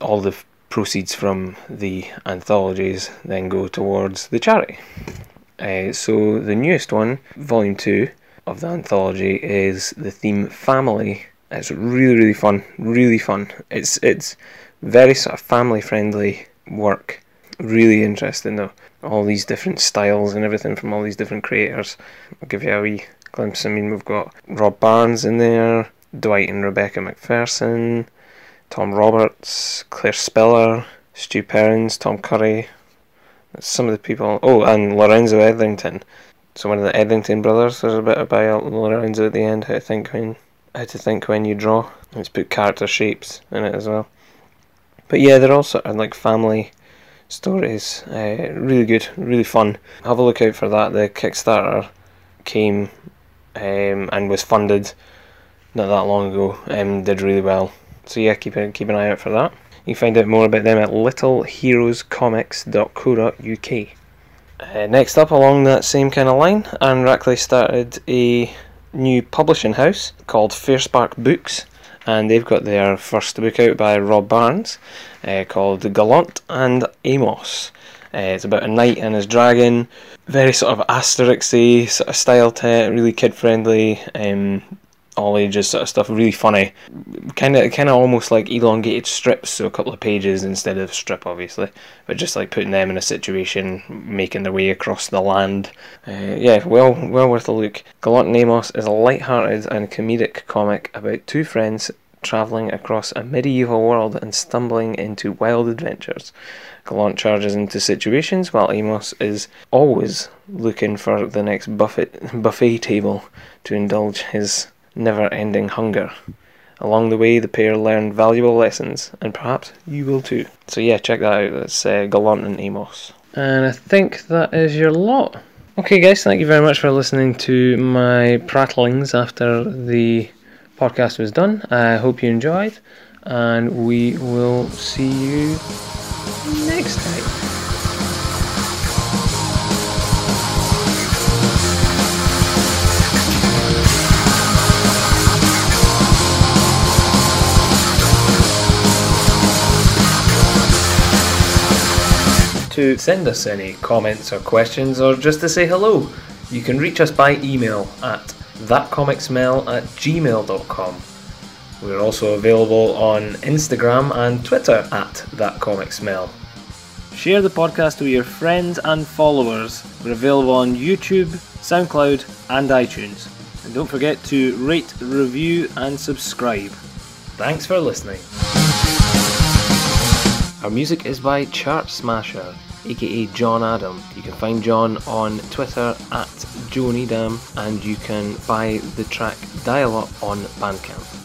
all the proceeds from the anthologies then go towards the charity. Uh, so the newest one, volume two of the anthology, is the theme family. It's really really fun, really fun. It's it's very sort of family friendly work. Really interesting though. All these different styles and everything from all these different creators. I'll give you a wee glimpse. I mean, we've got Rob Barnes in there, Dwight and Rebecca McPherson, Tom Roberts, Claire Spiller, Stu Perrins, Tom Curry. That's Some of the people. Oh, and Lorenzo Etherington. So one of the Etherington brothers. There's a bit about Lorenzo at the end. I think. I mean, how to think when you draw. It's put character shapes in it as well. But yeah, they're all sort of like family stories. Uh, really good, really fun. Have a look out for that. The Kickstarter came um, and was funded not that long ago. Um, did really well. So yeah, keep an, keep an eye out for that. You can find out more about them at littleheroescomics.co.uk. Uh, next up, along that same kind of line, Aaron Rackley started a new publishing house called Fairspark Books, and they've got their first book out by Rob Barnes uh, called Gallant and Amos. Uh, it's about a knight and his dragon, very sort of Asterixy sort of style to it, really kid friendly, um, all ages sort of stuff, really funny. Kind of, kind of almost like elongated strips, so a couple of pages instead of strip, obviously, but just like putting them in a situation, making their way across the land. Uh, yeah, well, well worth a look. Gallant and Amos is a light-hearted and comedic comic about two friends travelling across a medieval world and stumbling into wild adventures. Gallant charges into situations while Amos is always looking for the next buffet buffet table to indulge his never ending hunger. Along the way, the pair learned valuable lessons, and perhaps you will too. So, yeah, check that out. That's uh, Gallant and Amos. And I think that is your lot. Okay, guys, thank you very much for listening to my prattlings after the podcast was done. I hope you enjoyed, and we will see you next time. To send us any comments or questions or just to say hello, you can reach us by email at thatcomicsmell at gmail.com. We're also available on Instagram and Twitter at thatcomicsmell. Share the podcast with your friends and followers. We're available on YouTube, SoundCloud, and iTunes. And don't forget to rate, review, and subscribe. Thanks for listening. Our music is by Chart Smasher, aka John Adam. You can find John on Twitter at JoneyDam and you can buy the track Dial Up on Bandcamp.